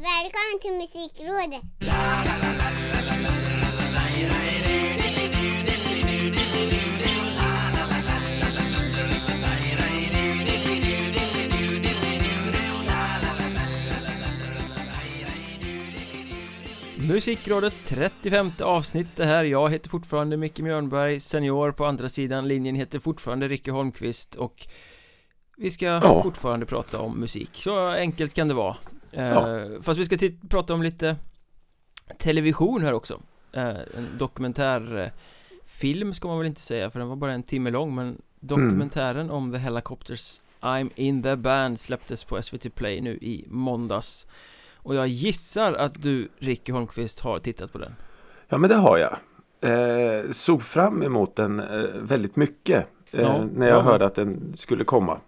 Välkommen till Musikrådet! Musikrådets 35 avsnitt det här, jag heter fortfarande Micke Mjörnberg, senior på andra sidan linjen heter fortfarande Ricky Holmqvist och vi ska Ja. fortfarande prata om musik, så enkelt kan det vara Ja. Fast vi ska prata om lite television här också eh, En dokumentärfilm ska man väl inte säga för den var bara en timme lång men dokumentären om The Helicopters I'm in the band släpptes på SVT Play nu i måndags Och jag gissar att du, Ricky Holmqvist, har tittat på den Ja men det har jag. Eh, såg fram emot den eh, väldigt mycket. Eh, Ja, när jag ja. hörde att den skulle komma.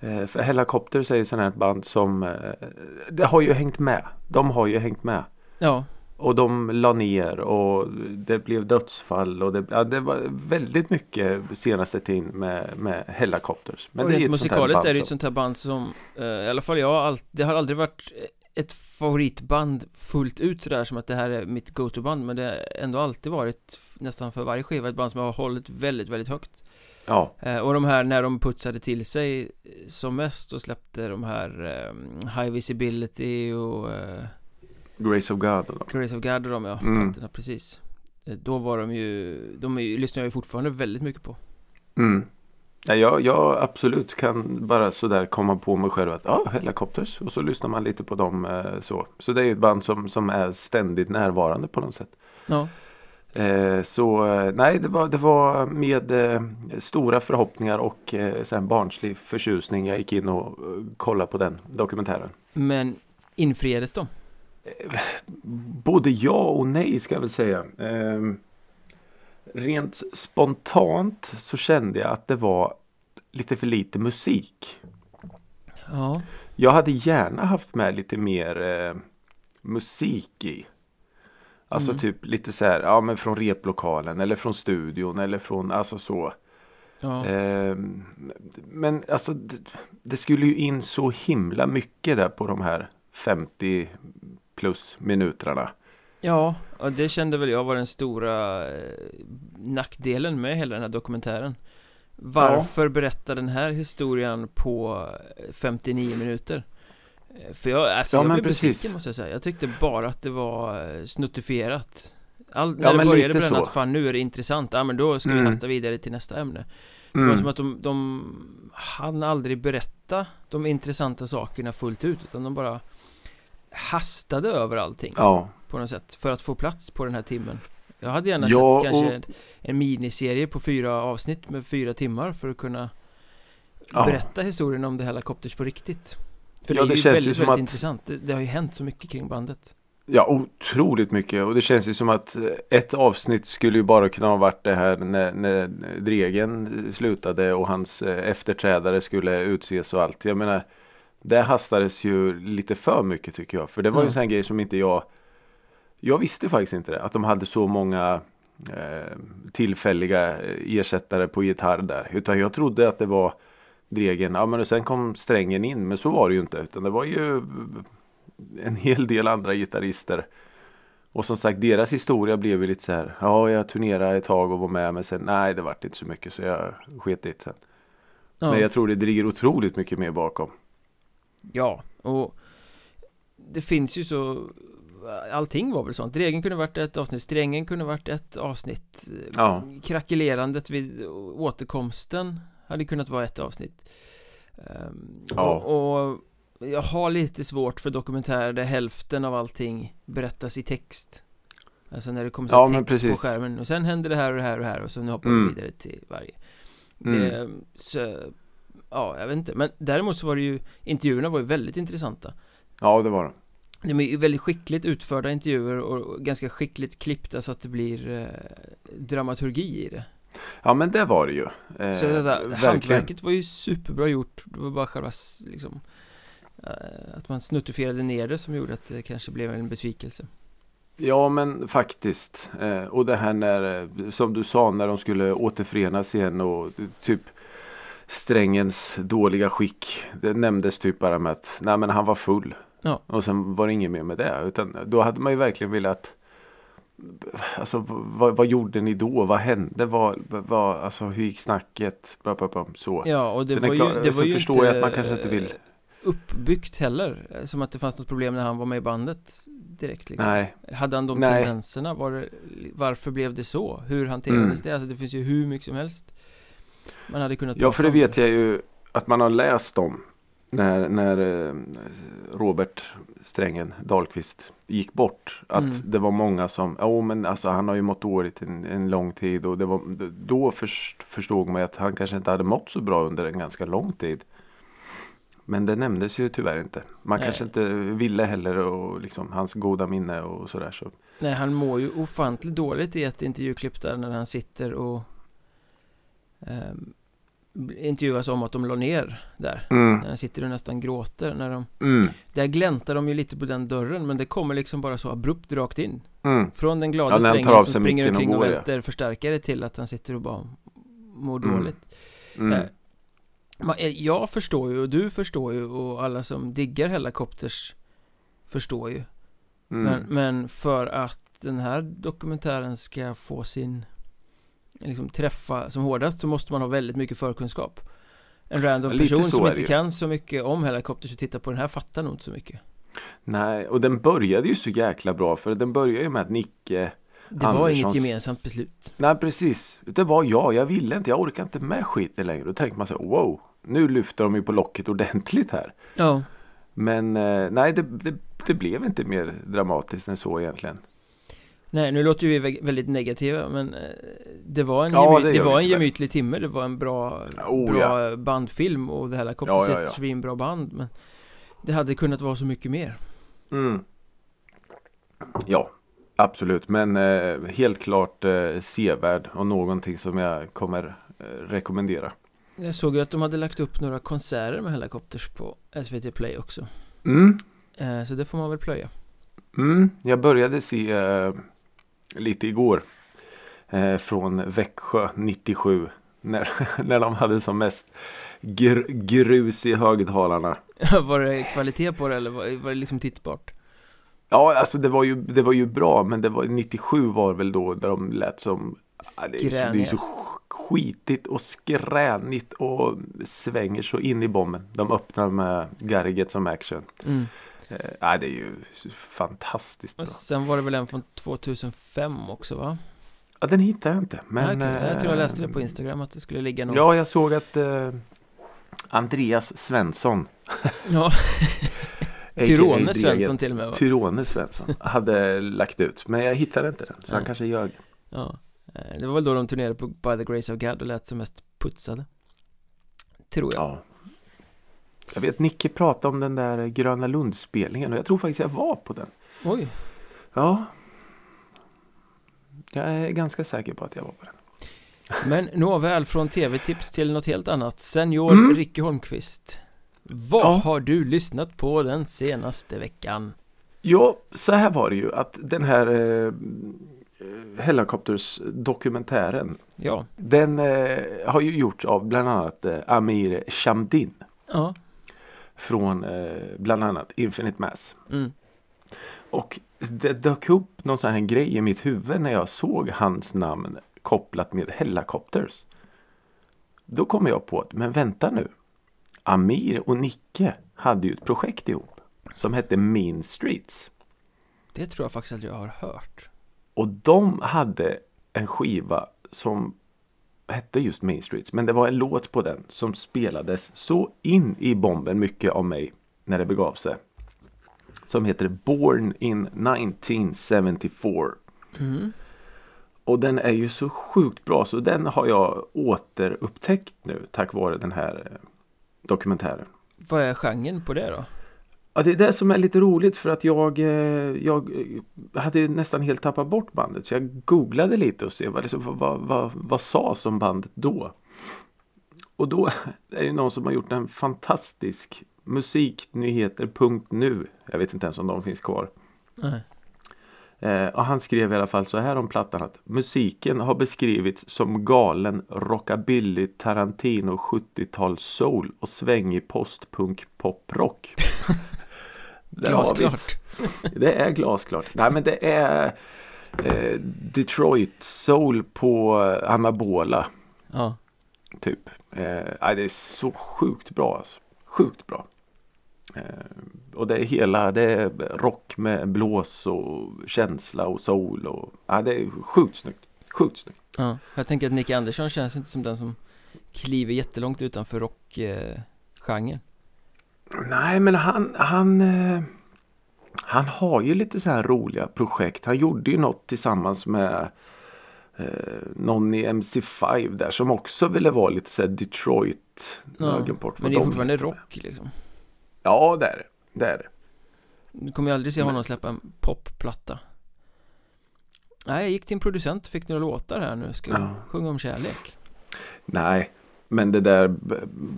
Eh, för Helicopters är ju sånt här band som eh, Det har ju hängt med. De har ju hängt med. Ja, Och de la ner och det blev dödsfall och det, ja, det var väldigt mycket senaste tiden med, med Helicopters. och det är rent ett musikaliskt är det ju ett sånt här band som eh, I alla fall jag allt, det har aldrig varit ett favoritband fullt ut sådär som att det här är mitt go-to-band Men det har ändå alltid varit nästan för varje skiva ett band som har hållit väldigt, väldigt högt Ja, Eh, Och de här när de putsade till sig som mest och släppte de här eh, High Visibility och eh, Grace of God. Och Grace of God och de ja, Mm. plattorna, precis Då var de ju, de är, ju- lyssnar jag ju fortfarande väldigt mycket på Mm. Ja, jag, jag absolut kan bara sådär komma på mig själv att ja, Helicopters och så lyssnar man lite på dem eh, så. Så det är ett band som, som är ständigt närvarande på något sätt. Ja, så eh, nej, det var, det var med eh, stora förhoppningar och eh, här barnslig förtjusning jag gick in och eh, kollade på den dokumentären. men infriades de? Både ja och nej ska jag väl säga. Eh, rent spontant så kände jag att det var lite för lite musik. Ja, Jag hade gärna haft med lite mer eh, musik i. Alltså Mm. typ lite så här, ja men från replokalen eller från studion eller från, alltså så. ja, Ehm, men alltså det, det skulle ju in så himla mycket där på de här 50 plus minuterna. ja, och det kände väl jag var den stora eh, nackdelen med hela den här dokumentären Varför berätta den här historien på eh, 59 minuter? Eh, För jag, alltså Ja, jag blev precis. besviken måste jag säga. Jag tyckte bara att det var eh, snuttifierat. All, när Ja, det började med den att fan nu är det intressant, ja men då ska vi Mm. hasta vidare till nästa ämne. Det var Mm. som att de, de hann aldrig berätta de intressanta sakerna fullt ut utan de bara hastade över allting Ja, på något sätt för att få plats på den här timmen. Jag hade gärna Ja, sett kanske och- en, en miniserie på fyra avsnitt med fyra timmar för att kunna berätta historien om The Helicopters på riktigt För Ja, det det ju känns ju väldigt, som väldigt att- intressant det, det har ju hänt så mycket kring bandet ja otroligt mycket och det känns ju som att eh, ett avsnitt skulle ju bara kunna ha varit det här när, när Dregen slutade och hans eh, efterträdare skulle utses och allt. Jag menar det hastades ju lite för mycket tycker jag. För det var ju Ja. en sån grej som inte jag Jag visste faktiskt inte det. Att de hade så många eh, tillfälliga eh, ersättare på gitarr där. Utan jag trodde att det var Dregen. Ja men och sen kom strängen in. Men så var det ju inte. Utan det var ju en hel del andra gitarrister. Och som sagt deras historia blev ju lite så här. Ja jag turnerade ett tag och var med. Men sen nej det vart inte så mycket. Så jag sket det sen. Ja, Men jag tror det ligger otroligt mycket mer bakom. ja och det finns ju så Allting var väl sånt, Dregen kunde varit ett avsnitt, Strängen kunde varit ett avsnitt Ja. Krackelerandet vid återkomsten hade kunnat vara ett avsnitt Ehm, Ja. och, och jag har lite svårt för dokumentärer där hälften av allting berättas i text Alltså när det kommer så Ja, text på precis. skärmen och sen händer det här och det här och det här och så nu hoppar Mm. vi vidare till varje Mm. det, så, Ja, jag vet inte, men däremot så var det ju Intervjuerna var ju väldigt intressanta Ja det var det. De är ju väldigt skickligt utförda intervjuer och ganska skickligt klippta så att det blir eh, dramaturgi i det Ja men det var det ju. Eh, Så det där, hantverket var ju superbra gjort Det var bara själva liksom eh, Att man snuttifierade ner det som gjorde att det kanske blev en besvikelse Ja men faktiskt. Eh, och det här när, eh, som du sa, när de skulle återförenas igen och typ Strängens dåliga skick. Det nämndes typ bara med att nej men han var full. Ja. Och sen var det inget mer med det. Utan då hade man ju verkligen velat Alltså vad, vad gjorde ni då? Vad hände? Vad, vad, alltså hur gick snacket? Så. Ja, och det Sen var ju, det var ju förstår inte jag att man kanske inte vill- eh, uppbyggt heller. Som att det fanns något problem när han var med i bandet direkt liksom. Nej. Hade han de Nej. tendenserna? Var det, varför blev det så? Hur hanterades Mm. det? Alltså det finns ju hur mycket som helst Man hade kunnat Ja för det vet jag ju att man har läst om. När, när eh, Robert Strängen Dahlqvist gick bort. Att Mm. det var många som, ja men alltså han har ju mått dåligt en, en lång tid. Och det var, då först, förstod man att han kanske inte hade mått så bra under en ganska lång tid. Men det nämndes ju tyvärr inte. Man Nej. kanske inte ville heller och liksom hans goda minne och sådär. Så. Nej han mår ju ofantligt dåligt i ett intervjuklipp där när han sitter och ehm, intervjuas om att de la ner där Mm. När han sitter och nästan gråter när de Mm. Där gläntar de ju lite på den dörren men det kommer liksom bara så abrupt rakt in Mm. Från den glada Ja, strängen som springer och omkring och, ja. välter förstärkare till att han sitter och bara mår Mm. dåligt Mm. Eh, eh, Jag förstår ju och du förstår ju och alla som diggar Hellacopters förstår ju Mm. men, men för att den här dokumentären ska få sin liksom träffa som hårdast så måste man ha väldigt mycket förkunskap. En random lite person som inte kan så mycket om Hellacopters och tittar på den här fattar nog inte så mycket. Nej, och den började ju så jäkla bra för den började ju med att Nicke Det var inget gemensamt beslut. Nej precis, det var jag, jag ville inte, jag orkar inte med skiten längre. Då tänkte man så här, wow, nu lyfter de ju på locket ordentligt här. Ja, Men eh, nej, det, det, det blev inte mer dramatiskt än så egentligen. Nej nu låter vi vä- väldigt negativa men eh, Det var en, Ja, det det var vi en gemytlig timme, det var en bra, Oh, bra bandfilm och det Hellacopters Ja, är ja, ett ja. svinbra band men Det hade kunnat vara så mycket mer Mm. Ja, absolut. Men eh, helt klart eh, sevärd och någonting som jag kommer eh, rekommendera. Jag såg ju att de hade lagt upp några konserter med Hellacopters på SVT Play också Mm. Eh, Så det får man väl plöja Mm, jag började se eh, lite igår eh, från Växjö 97 när, när de hade som mest gr grus i högtalarna. Var det kvalitet på det eller var, var det liksom tittbart? Ja, alltså det var ju, det var ju bra men det var 97 var väl då där de lät som ja, det, är så, är så Skränigast skitigt och skränigt och svänger så in i bomben. De öppnar med Gotta Get Some Action. mm. Eh, ja, det är ju fantastiskt bra. Sen var det väl en från 2005 också va? Ja, den hittar jag inte. Men, Men, jag tror jag läste det eh, på Instagram att det skulle ligga någon Ja, jag såg att eh, Andreas Svensson Ja, Tyrone Svensson till och med va? Tyrone Svensson hade lagt ut. Men jag hittade inte den. Så han Nej. kanske ljög. Ja Eh, Det var väl då de turnerade på By the Grace of God och lät som mest putsade Tror jag Ja. Jag vet Nicke pratade om den där Gröna Lund-spelningen och jag tror faktiskt jag var på den. Oj, Ja. Jag är ganska säker på att jag var på den. men nåväl från tv-tips till något helt annat Senior Mm. Ricky Holmqvist Vad Ja. har du lyssnat på den senaste veckan? Ja, så här var det ju att den här eh, Helicopters dokumentären Ja, Den eh, har ju gjorts av bland annat eh, Amir Shamdin ja, från eh, bland annat Infinite Mass. mm. Och det dök upp någon sån här grej i mitt huvud när jag såg hans namn kopplat med Hellacopters. Då kom jag på att, men vänta nu. Amir och Nicke hade ju ett projekt ihop som hette Mean Streets. Det tror jag faktiskt att jag har hört Och de hade en skiva som hette just Main Streets. Men det var en låt på den som spelades så in i bomben mycket av mig när det begav sig. Som heter Born in 1974. mm. Och den är ju så sjukt bra så den har jag återupptäckt nu tack vare den här eh, dokumentären. Vad är genren på det då? Ja, det är det som är lite roligt för att jag, eh, jag eh, hade nästan helt tappat bort bandet. Så jag googlade lite och se vad, liksom, vad, vad, vad, vad sades om bandet då. Och då är det någon som har gjort en fantastisk musiknyheter.nu. Jag vet inte ens om de finns kvar. Nej. Eh, och han skrev i alla fall så här om plattan att musiken har beskrivits som galen rockabilly Tarantino 70-tals soul och svängig postpunk poprock. Glasklart Det är glasklart. Nej men det är eh, Detroit Soul på eh, anabola Ja, typ. Eh, det är så sjukt bra alltså. Sjukt bra. Eh, och det är hela, det är rock med blås och känsla och soul och ja, det är sjukt snyggt. Sjukt snyggt. ja Jag tänker att Nick Andersson känns inte som den som kliver jättelångt utanför rockgenren eh, Nej men han, han, eh, han har ju lite så här roliga projekt. Han gjorde ju något tillsammans med eh, någon i MC5 där som också ville vara lite så här Detroit. Ja, Men det är de fortfarande heter. rock liksom Ja det är det. Det är det. Du kommer ju aldrig se Men- honom släppa en popplatta Nej, jag gick till en producent och fick några låtar här nu Ska Ja. sjunga om kärlek Nej. Men det där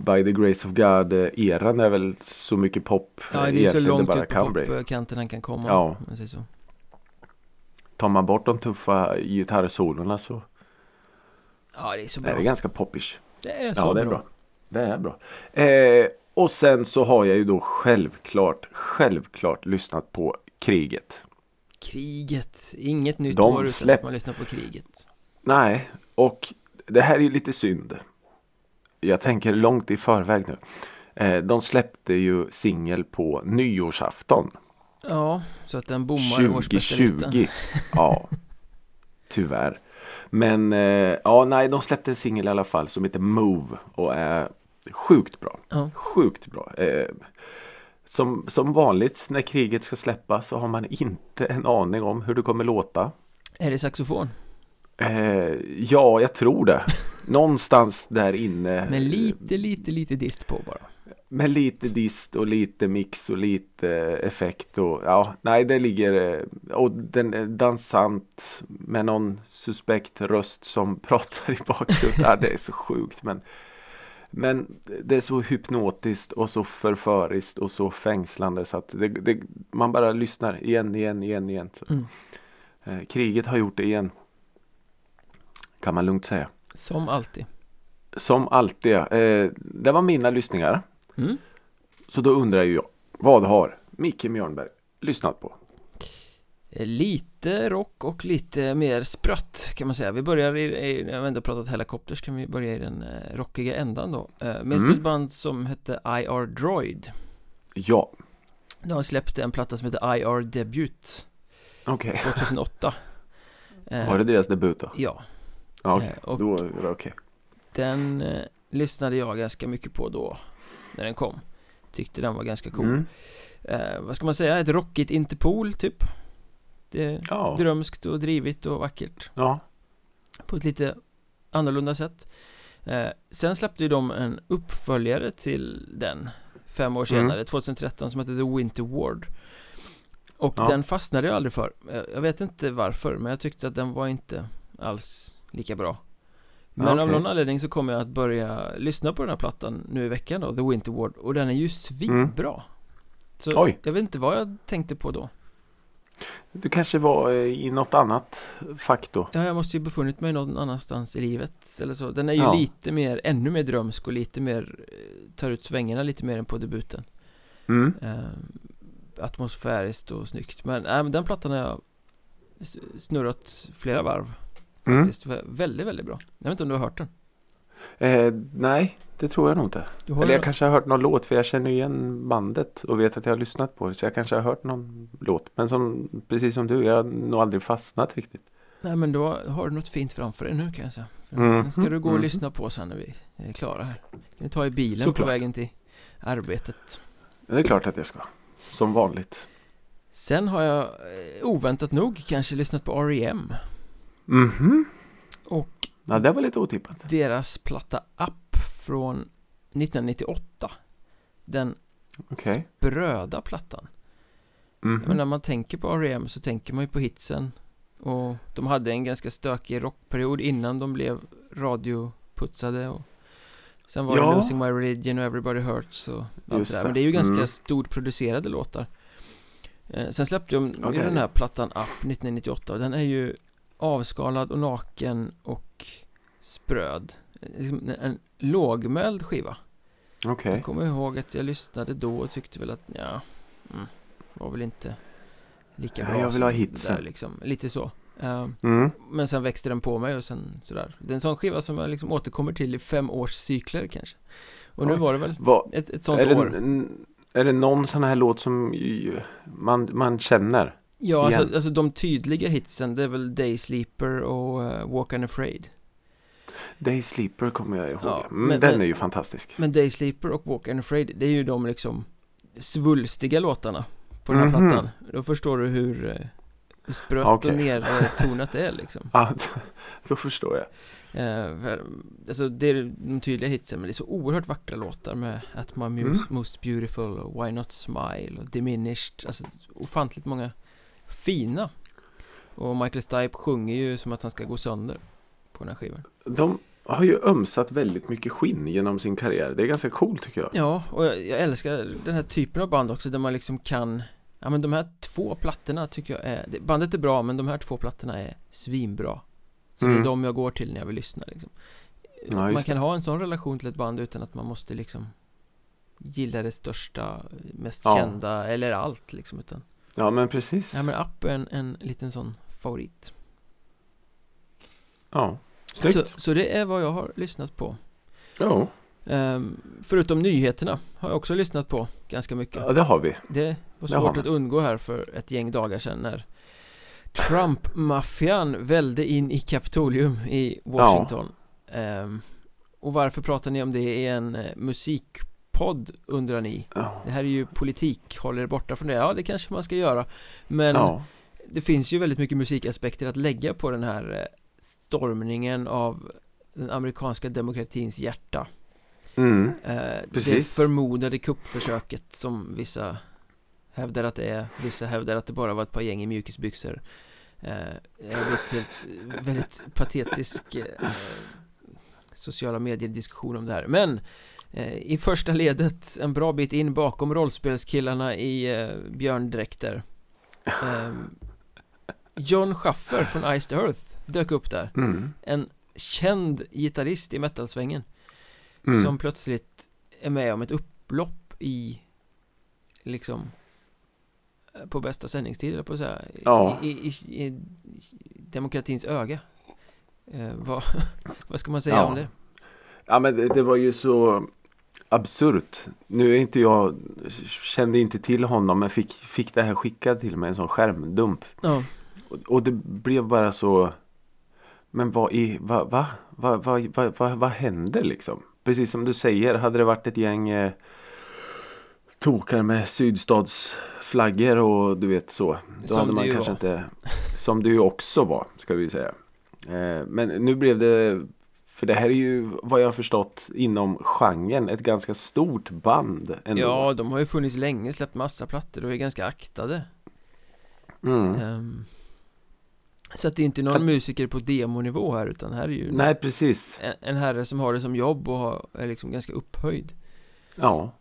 By the Grace of God eh, eran är väl så mycket pop. Ja, det är så långt ut på popkanten han kan komma Ja. så. Tar man bort de tuffa gitarrsolorna så Ja, det är så är bra det ganska poppish. Det är så Ja, det är bra. bra. Det är bra. Eh, och sen så har jag ju då självklart, självklart lyssnat på kriget. Kriget, inget nytt De år utan släpp- att man lyssnar på kriget Nej, och det här är ju lite synd. Jag tänker långt i förväg nu. Eh, de släppte ju singel på nyårsafton. Ja, så att den bommar årsbästa-listan 2020. Ja, tyvärr. Men eh, ja, nej, de släppte en singel i alla fall som heter Move och är sjukt bra. Ja. Sjukt bra. Eh, som, som vanligt när kriget ska släppas så har man inte en aning om hur det kommer låta. Är det saxofon? Eh, ja, jag tror det. Någonstans där inne. Med lite, lite, lite dist på bara Med lite dist och lite mix och lite effekt och ja, nej det ligger eh, och den är dansant med någon suspekt röst som pratar i bakgrunden. Ja, det är så sjukt men men det är så hypnotiskt och så förföriskt och så fängslande så att det, det, man bara lyssnar igen, igen, igen, igen. Så. Mm. Eh, kriget har gjort det igen. Kan man lugnt säga. Som alltid Som alltid. Eh, det var mina lyssningar. mm. Så då undrar ju jag. Vad har Micke Mjörnberg lyssnat på? Eh, Lite rock och lite mer sprött kan man säga Vi börjar i, i när vi ändå pratat helikopters kan vi börja i den eh, rockiga ändan då eh, Minns du Mm. ett band som hette IR Droid? Ja, De har släppt en platta som heter IR Debut okej. 2008 Eh, Var det deras debut då? Ja, Ja, okej. Eh, Då är det okej. den eh, lyssnade jag ganska mycket på då När den kom Tyckte den var ganska cool Mm. eh, Vad ska man säga? Ett rockigt Interpol typ Det är Ja. drömskt och drivigt och vackert ja. På ett lite annorlunda sätt eh, Sen släppte ju de en uppföljare till den Fem år Mm. senare, 2013 som hette The Winter Ward Och Ja. den fastnade jag aldrig för Eh, Jag vet inte varför men jag tyckte att den var inte alls lika bra Men Ja, av någon anledning så kommer jag att börja lyssna på den här plattan nu i veckan då, The Winter Ward Och den är ju svinbra Så Oj. jag vet inte vad jag tänkte på då Du kanske var eh, i något annat fack då? Ja, jag måste ju befunnit mig någon annanstans i livet eller så Den är ju Ja. lite mer, ännu mer drömsk och lite mer eh, Tar ut svängarna lite mer än på debuten Mm. eh, Atmosfäriskt och snyggt Men, men den plattan har jag snurrat flera varv Mm. Faktiskt Vä- Väldigt, väldigt bra Jag vet inte om du har hört den? Eh, nej, det tror jag nog inte. Eller jag kanske har hört någon låt för jag känner igen bandet och vet att jag har lyssnat på det. Så jag kanske har hört någon låt. Men som, precis som du, jag har nog aldrig fastnat riktigt. Nej men då har du något fint framför dig nu kan jag säga Den ska du gå och mhm. lyssna på sen när vi är klara här Kan du ta i bilen Såklart. på vägen till arbetet Det är klart att jag ska. Som vanligt. Sen har jag eh, oväntat nog kanske lyssnat på R.E.M. Mhm. Och Ja, det var lite otippat. deras platta Up från 1998 Den Okej. spröda plattan Mhm. Men när man tänker på R.E.M. så tänker man ju på hitsen Och de hade en ganska stökig rockperiod innan de blev radioputsade och Sen var Ja. det Losing My Religion och Everybody Hurts och allt det där. Men det är ju ganska Mm. stort producerade låtar eh, Sen släppte de Okej. den här plattan Up 1998 och den är ju avskalad och naken och spröd Liksom en- En lågmäld skiva Okej. Jag kommer ihåg att jag lyssnade då och tyckte väl att ja mm. var väl inte lika Ja, bra jag vill som ha det hitsen. där, liksom. Lite så Ehm, Mm. Men sen växte den på mig och sen sådär Det är en sån skiva som jag liksom återkommer till i fem års cykler kanske Och nu Oj. var det väl Vad, ett, ett sånt är, det, år n- är det någon sån här låt som man, man känner? Ja, alltså, alltså de tydliga hitsen det är väl Day Sleeper och uh, Walk Unafraid Day Sleeper kommer jag ihåg. Ja, mm, men- den men- är ju fantastisk. Men Day Sleeper och Walk Unafraid det är ju de liksom svulstiga låtarna på den här Mhm. plattan Då förstår du hur, hur sprött Okej. och nertonat det är liksom Ja, då förstår jag. Eh, för, alltså det är de tydliga hitsen men det är så oerhört vackra låtar med At My Muse, Mm. Most Beautiful och Why Not Smile och Diminished Alltså ofantligt många fina Och Michael Stipe sjunger ju som att han ska gå sönder på den här skivan De har ju ömsat väldigt mycket skinn genom sin karriär. Det är ganska coolt tycker jag. Ja, och jag, jag älskar den här typen av band också där man liksom kan Ja men de här två plattorna tycker jag är det- Bandet är bra men de här två plattorna är svinbra Så det Mm. är de jag går till när jag vill lyssna liksom Ja, Man kan ha en sån relation till ett band utan att man måste liksom Gilla det största, mest Ja. kända eller allt liksom utan Ja men precis. Ja men Up är en, en liten sån favorit Ja. Snyggt. så, så det är vad jag har lyssnat på Ja. Ehm, Förutom nyheterna har jag också lyssnat på ganska mycket ja, det har vi. Det var Det svårt man. att undgå här för ett gäng dagar sedan när Trump-maffian välde in i Kapitolium i Washington Ehm, Och varför pratar ni om det i en eh, musikpodd undrar ni? Ja. Det här är ju politik, håller er borta från det? Ja, det kanske man ska göra Men Ja. det finns ju väldigt mycket musikaspekter att lägga på den här eh, stormningen av den amerikanska demokratins hjärta Mm. Eh, Det Precis. förmodade kuppförsöket som vissa hävdar att det är Vissa hävdar att det bara var ett par gäng i mjukisbyxor eh, Det har blivit helt, väldigt patetisk eh, Sociala medier-diskussion om det här Men eh, I första ledet en bra bit in bakom rollspelskillarna i eh, björndräkter eh, John Schaffer från Ice to Earth dök upp där Mm. En känd gitarrist i metalsvängen Mm. som plötsligt är med om ett upplopp i liksom eh, på bästa sändningstid eller på att säga Ja. I, i, i, i demokratins öga eh, vad, vad ska man säga Ja. om det? Ja men det, det var ju så absurt. Nu är inte jag, kände inte till honom men fick, fick det här skickat till mig, en sån skärmdump. Ja, Och, och det blev bara så Men vad i, va, va? Va, va, va, va, vad händer liksom? Precis som du säger, hade det varit ett gäng eh, tokar med sydstatsflaggor och du vet så. Då Som hade man kanske var. inte Som ju också var, ska vi säga. Eh, men nu blev det För det här är ju vad jag har förstått inom genren ett ganska stort band ändå. ja, de har ju funnits länge, släppt massa plattor och är ganska aktade Mm. Ehm, Så att det är inte någon Att- musiker på demonivå här utan här är ju Nej precis. en, en herre som har det som jobb och har, är liksom ganska upphöjd Ja.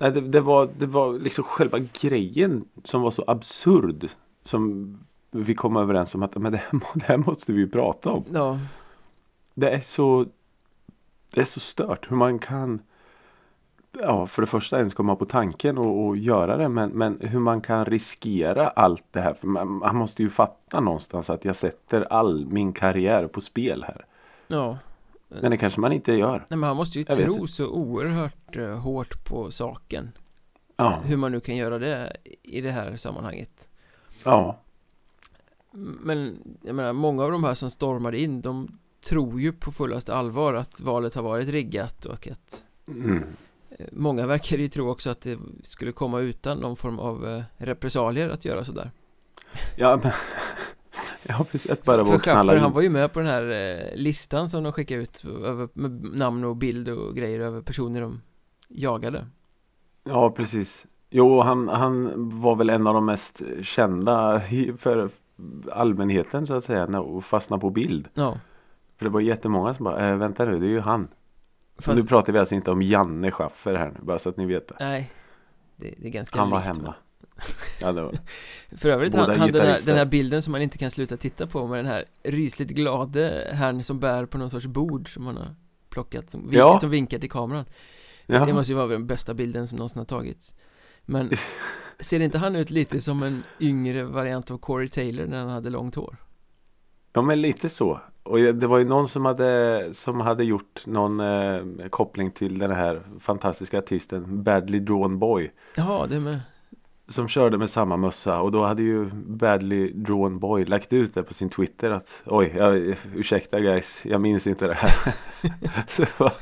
Nej, det, det, var, det var liksom själva grejen som var så absurd. Som vi kom överens om att men det, här, det här måste vi ju prata om. Ja, Det är så Det är så stört hur man kan Ja för det första ens komma på tanken och, och göra det men, men hur man kan riskera allt det här. För man, man måste ju fatta någonstans att jag sätter all min karriär på spel här. ja Men det kanske man inte gör. Nej men han måste ju Jag tro så oerhört eh, hårt på saken Ja. Hur man nu kan göra det i det här sammanhanget Ja. Men jag menar, många av de här som stormade in De tror ju på fullaste allvar att valet har varit riggat och att Mm. eh, Många verkar ju tro också att det skulle komma utan någon form av eh, repressalier att göra sådär Ja, men, har precis att bara För vara Schaffer han var ju med på den här eh, listan som de skickade ut över, med namn och bild och grejer över personer de jagade Ja, precis. Jo, han, han var väl en av de mest kända för allmänheten så att säga och fastna på bild. Ja, För det var jättemånga som bara, äh, vänta nu, det är ju han. fast Nu pratar vi alltså inte om Janne Schaffer här nu, bara så att ni vet det. nej det, det är ganska Han var likt, hemma. va? Ja, det var. För övrigt, Båda han, han den, här, den här bilden som man inte kan sluta titta på med den här rysligt glade herrn som bär på någon sorts bord som han har plockat som, vink, Ja. som vinkar till kameran Det Ja, måste ju vara den bästa bilden som någonsin har tagits Men Ser inte han ut lite som en yngre variant av Corey Taylor när han hade långt hår? Ja men lite så. Och det var ju någon som hade, som hade gjort någon eh, koppling till den här fantastiska artisten Badly Drawn Boy. Ja, det med. Som körde med samma mössa och då hade ju Badly Drawn Boy lagt ut det på sin Twitter att oj, jag, ursäkta guys, jag minns inte det här. det, var,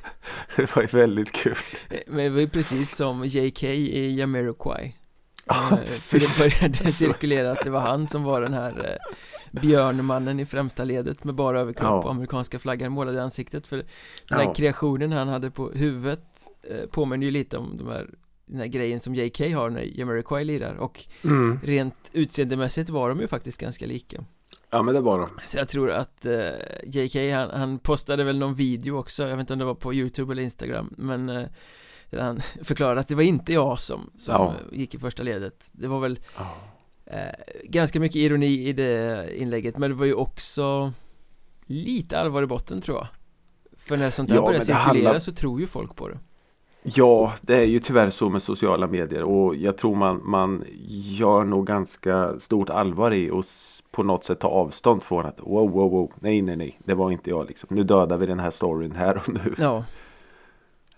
det var ju väldigt kul. Men det var ju precis som JK i Jamiroquai. Ja, Eh, För det började cirkulera att det var han som var den här eh, björnmannen i främsta ledet med bara överkropp Ja. och amerikanska flaggan målad i ansiktet för den här Ja. kreationen han hade på huvudet eh, påminner ju lite om de här, den här grejen som JK har när Jamiroquai lirar och Mm. rent utseendemässigt var de ju faktiskt ganska lika Ja men det var de. Så jag tror att eh, JK han, han postade väl någon video också, jag vet inte om det var på Youtube eller Instagram men eh, där han förklarade att det var inte jag som, som Ja. gick i första ledet Det var väl Ja. Eh, ganska mycket ironi i det inlägget men det var ju också lite allvar i botten tror jag För när sånt där Ja, börjar cirkulera handlar- så tror ju folk på det Ja, det är ju tyvärr så med sociala medier och jag tror man, man gör nog ganska stort allvar i och på något sätt ta avstånd från att wow, wow, wow, nej, nej, nej, det var inte jag liksom. Nu dödar vi den här storyn här och nu. Ja,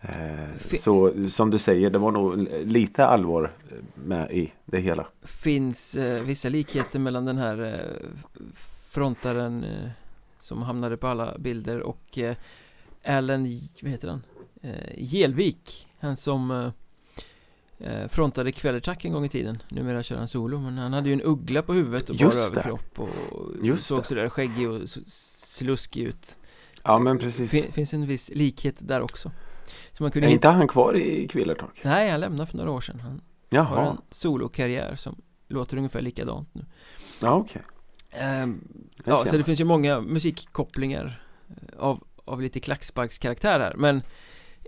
Eh, Fi- så som du säger, det var nog lite allvar med i det hela. finns eh, vissa likheter mellan den här eh, frontaren eh, som hamnade på alla bilder och eh, Alan, vad heter han? Eh, Gelvik, han som eh, eh, frontade Kvällertack en gång i tiden Numera kör han solo men han hade ju en uggla på huvudet och Just bara det. överkropp och Just såg det. sådär skäggig och sluskig ut Ja, men precis. fin, Finns en viss likhet där också Så man kunde Är inte han kvar i Kvillertak? Nej, han lämnade för några år sedan Han har Jaha, en solokarriär som låter ungefär likadant nu ja okej. Ehm, Jag Ja, så det finns ju många musikkopplingar eh, av, av lite klacksparkskaraktär här Men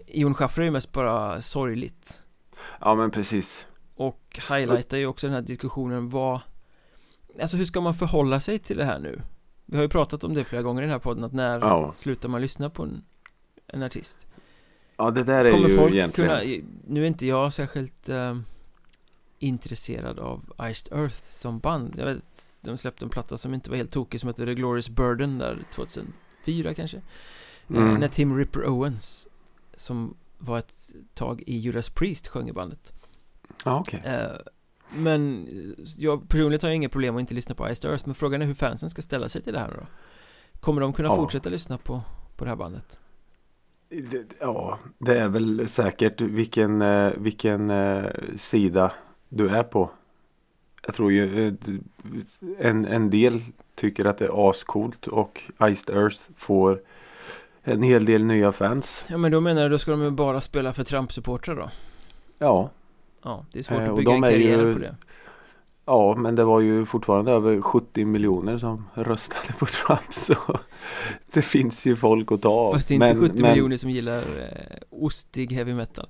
Jon Schaffer är ju mest bara sorgligt Ja men precis. Och highlightar ju också den här diskussionen vad Alltså hur ska man förhålla sig till det här nu? Vi har ju pratat om det flera gånger i den här podden att när Ja. slutar man lyssna på en, en artist? Ja det där är Kommer ju folk egentligen. kunna, nu är inte jag särskilt eh, intresserad av Iced Earth som band Jag vet, de släppte en platta som inte var helt tokig som heter The Glorious Burden där 2004 kanske eh, Mm. När Tim Ripper Owens som var ett tag i Judas Priest sjöng i bandet Ja okej. eh, Men jag personligen har jag inga problem att inte lyssna på Iced Earth Men frågan är hur fansen ska ställa sig till det här då Kommer de kunna Ja. fortsätta lyssna på, på det här bandet? Ja, det är väl säkert vilken, eh, vilken eh, sida du är på. Jag tror ju eh, en, en del tycker att det är ascoolt och Iced Earth får en hel del nya fans. Ja men då menar du, då ska de ju bara spela för Trump-supportrar då? Ja, Ja, det är svårt Eh, att bygga en är karriär ju- på det ja, men det var ju fortfarande över 70 miljoner som röstade på Trump så det finns ju folk att ta av. Fast det är inte Men- 70 men- miljoner som gillar eh, ostig heavy metal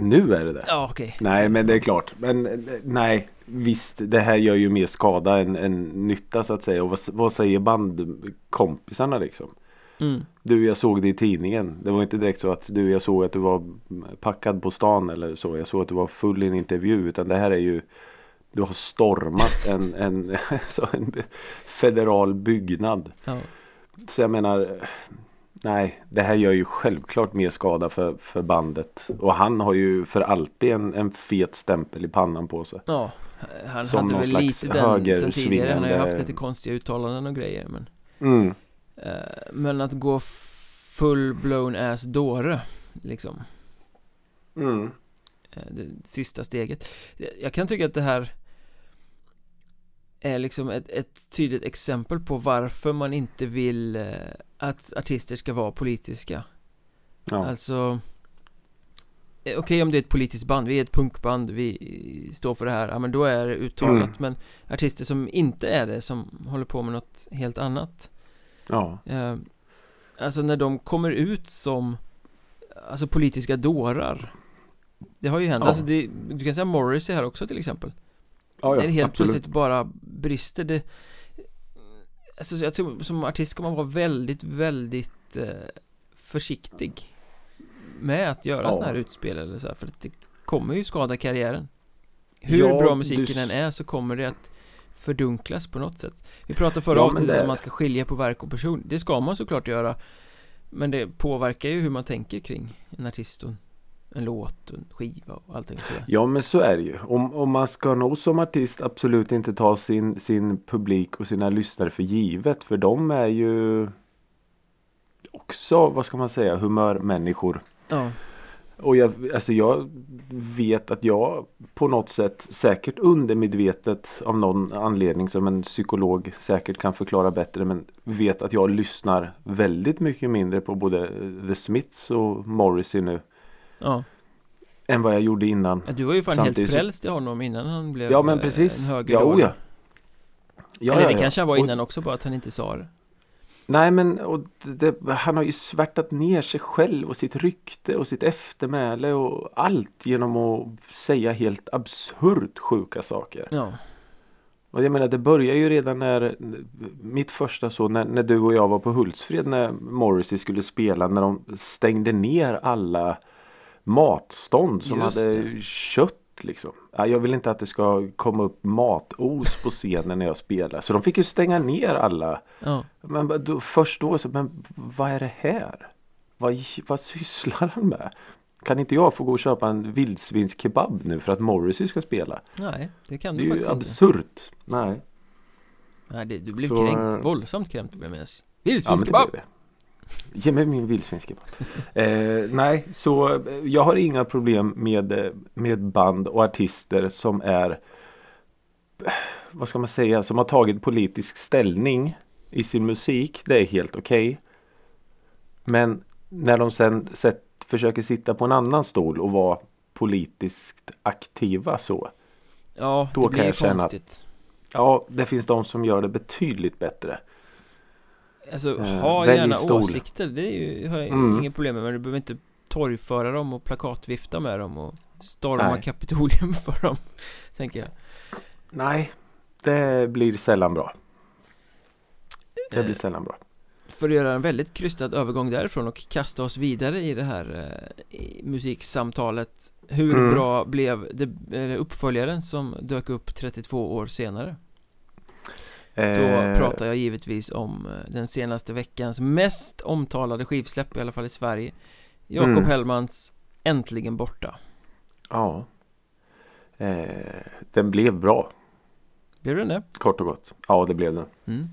Nu är det det. Ja okej Nej men det är klart. Men eh, nej visst det här gör ju mer skada än, än nytta så att säga. Och vad, vad säger bandkompisarna liksom? mm. Du jag såg det i tidningen. Det var inte direkt så att du jag såg att du var packad på stan eller så. Jag såg att du var full i en intervju. Utan det här är ju Du har stormat en, en, så en federal byggnad. Ja, Så jag menar Nej, det här gör ju självklart mer skada för, för bandet. Och han har ju för alltid en, en fet stämpel i pannan på sig. ja han Som hade väl lite den sen tidigare Han har ju haft lite konstiga uttalanden och grejer men Mm. eh, Men att gå full-blown ass dåre Liksom Mm. eh, Det sista steget Jag kan tycka att det här är liksom ett, ett tydligt exempel på varför man inte vill eh, att artister ska vara politiska Ja. Alltså eh, Okej om det är ett politiskt band, vi är ett punkband, vi står för det här, ja men då är det uttalat Mm. Men artister som inte är det, som håller på med något helt annat ja. eh, Alltså när de kommer ut som Alltså politiska dårar Det har ju hänt, Ja. alltså det, du kan säga Morrissey här också till exempel ja, ja När det helt absolut. plötsligt bara brister det Alltså jag tror som artist ska man vara väldigt, väldigt eh, försiktig Med att göra Ja. sådana här utspel eller så här, för att det kommer ju skada karriären Hur Ja, bra du musiken s- än är så kommer det att fördunklas på något sätt Vi pratade förra Ja, avsnittet det- om man ska skilja på verk och person Det ska man såklart göra Men det påverkar ju hur man tänker kring en artist och en låt och en skiva och allting sådär Ja men så är det ju. Om, om man ska nog som artist absolut inte ta sin, sin publik och sina lyssnare för givet. För de är ju också, vad ska man säga, humörmänniskor. Ja, Och jag, alltså jag vet att jag på något sätt säkert undermedvetet av någon anledning som en psykolog säkert kan förklara bättre men vet att jag lyssnar väldigt mycket mindre på både The Smiths och Morrissey nu ja än vad jag gjorde innan. Ja, Du var ju fan Samtidigt helt frälst i honom innan han blev Ja men eh, precis. en Ja, högeridol oh, ja. Ja, Eller det ja. kanske han var Och- innan också bara att han inte sa det Nej men och det, han har ju svärtat ner sig själv och sitt rykte och sitt eftermäle och allt genom att säga helt absurt sjuka saker. Ja, Och jag menar det börjar ju redan när mitt första så när, när du och jag var på Hultsfred när Morrissey skulle spela när de stängde ner alla matstånd som Just hade det. kött liksom. Ja, Jag vill inte att det ska komma upp matos på scenen när jag spelar så de fick ju stänga ner alla ja, men då, först då så, men vad är det här? Vad, vad sysslar han med? Kan inte jag få gå och köpa en vildsvinskebab nu för att Morrissey ska spela? nej det kan Det du är ju faktiskt inte absurt. Nej. Nej, det, du blev Så, kränkt, eh, våldsamt kränkt vill jag minnas Ja, Ge mig min vildsvinskebab. eh, nej, så eh, jag har inga problem med, eh, med band och artister som är eh, vad ska man säga, som har tagit politisk ställning i sin musik. Det är helt okej. Men när de sen sett, försöker sitta på en annan stol och vara politiskt aktiva så. Ja, Då det kan blir jag känna att- konstigt Ja, det finns de som gör det betydligt bättre. Alltså, Eh, ha gärna stol. åsikter, det ju, har jag Mm. inga problem med Men du behöver inte torgföra dem och plakatvifta med dem och storma Nej. Kapitolium för dem Tänker jag Nej, det blir sällan bra. Det blir Eh, sällan bra. För att göra en väldigt krystad övergång därifrån och kasta oss vidare i det här eh, i musiksamtalet Hur Mm. bra blev det, uppföljaren som dök upp 32 år senare? Då Eh, pratar jag givetvis om eh, den senaste veckans mest omtalade skivsläpp, i alla fall i Sverige Jakob Mm. Hellmans Äntligen borta Ja. Eh, den blev bra, Blev den det? kort och gott. Ja, det blev den. Mm.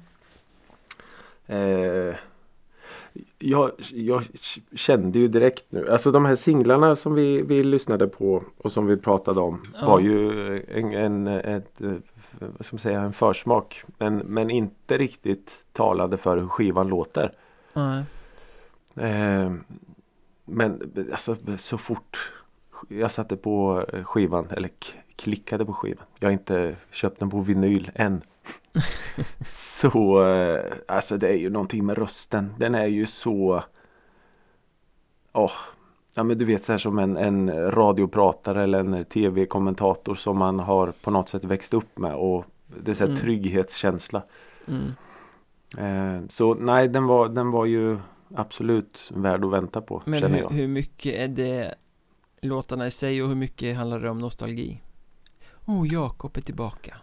Eh, jag, jag kände ju direkt nu, alltså de här singlarna som vi, vi lyssnade på och som vi pratade om Ja. var ju en, en, ett, vad ska man säga, en försmak. Men, men inte riktigt talade för hur skivan låter. Eh, men alltså så fort jag satte på skivan eller klickade på skivan. Jag har inte köpt den på vinyl än. så eh, alltså det är ju någonting med rösten. Den är ju så Åh Ja men du vet så här som en, en radiopratare eller en tv-kommentator som man har på något sätt växt upp med och det är så här Mm. trygghetskänsla. Mm. Eh, så nej den var, den var ju absolut värd att vänta på Men hur, hur mycket är det låtarna i sig och hur mycket handlar det om nostalgi? Oh, Jakob är tillbaka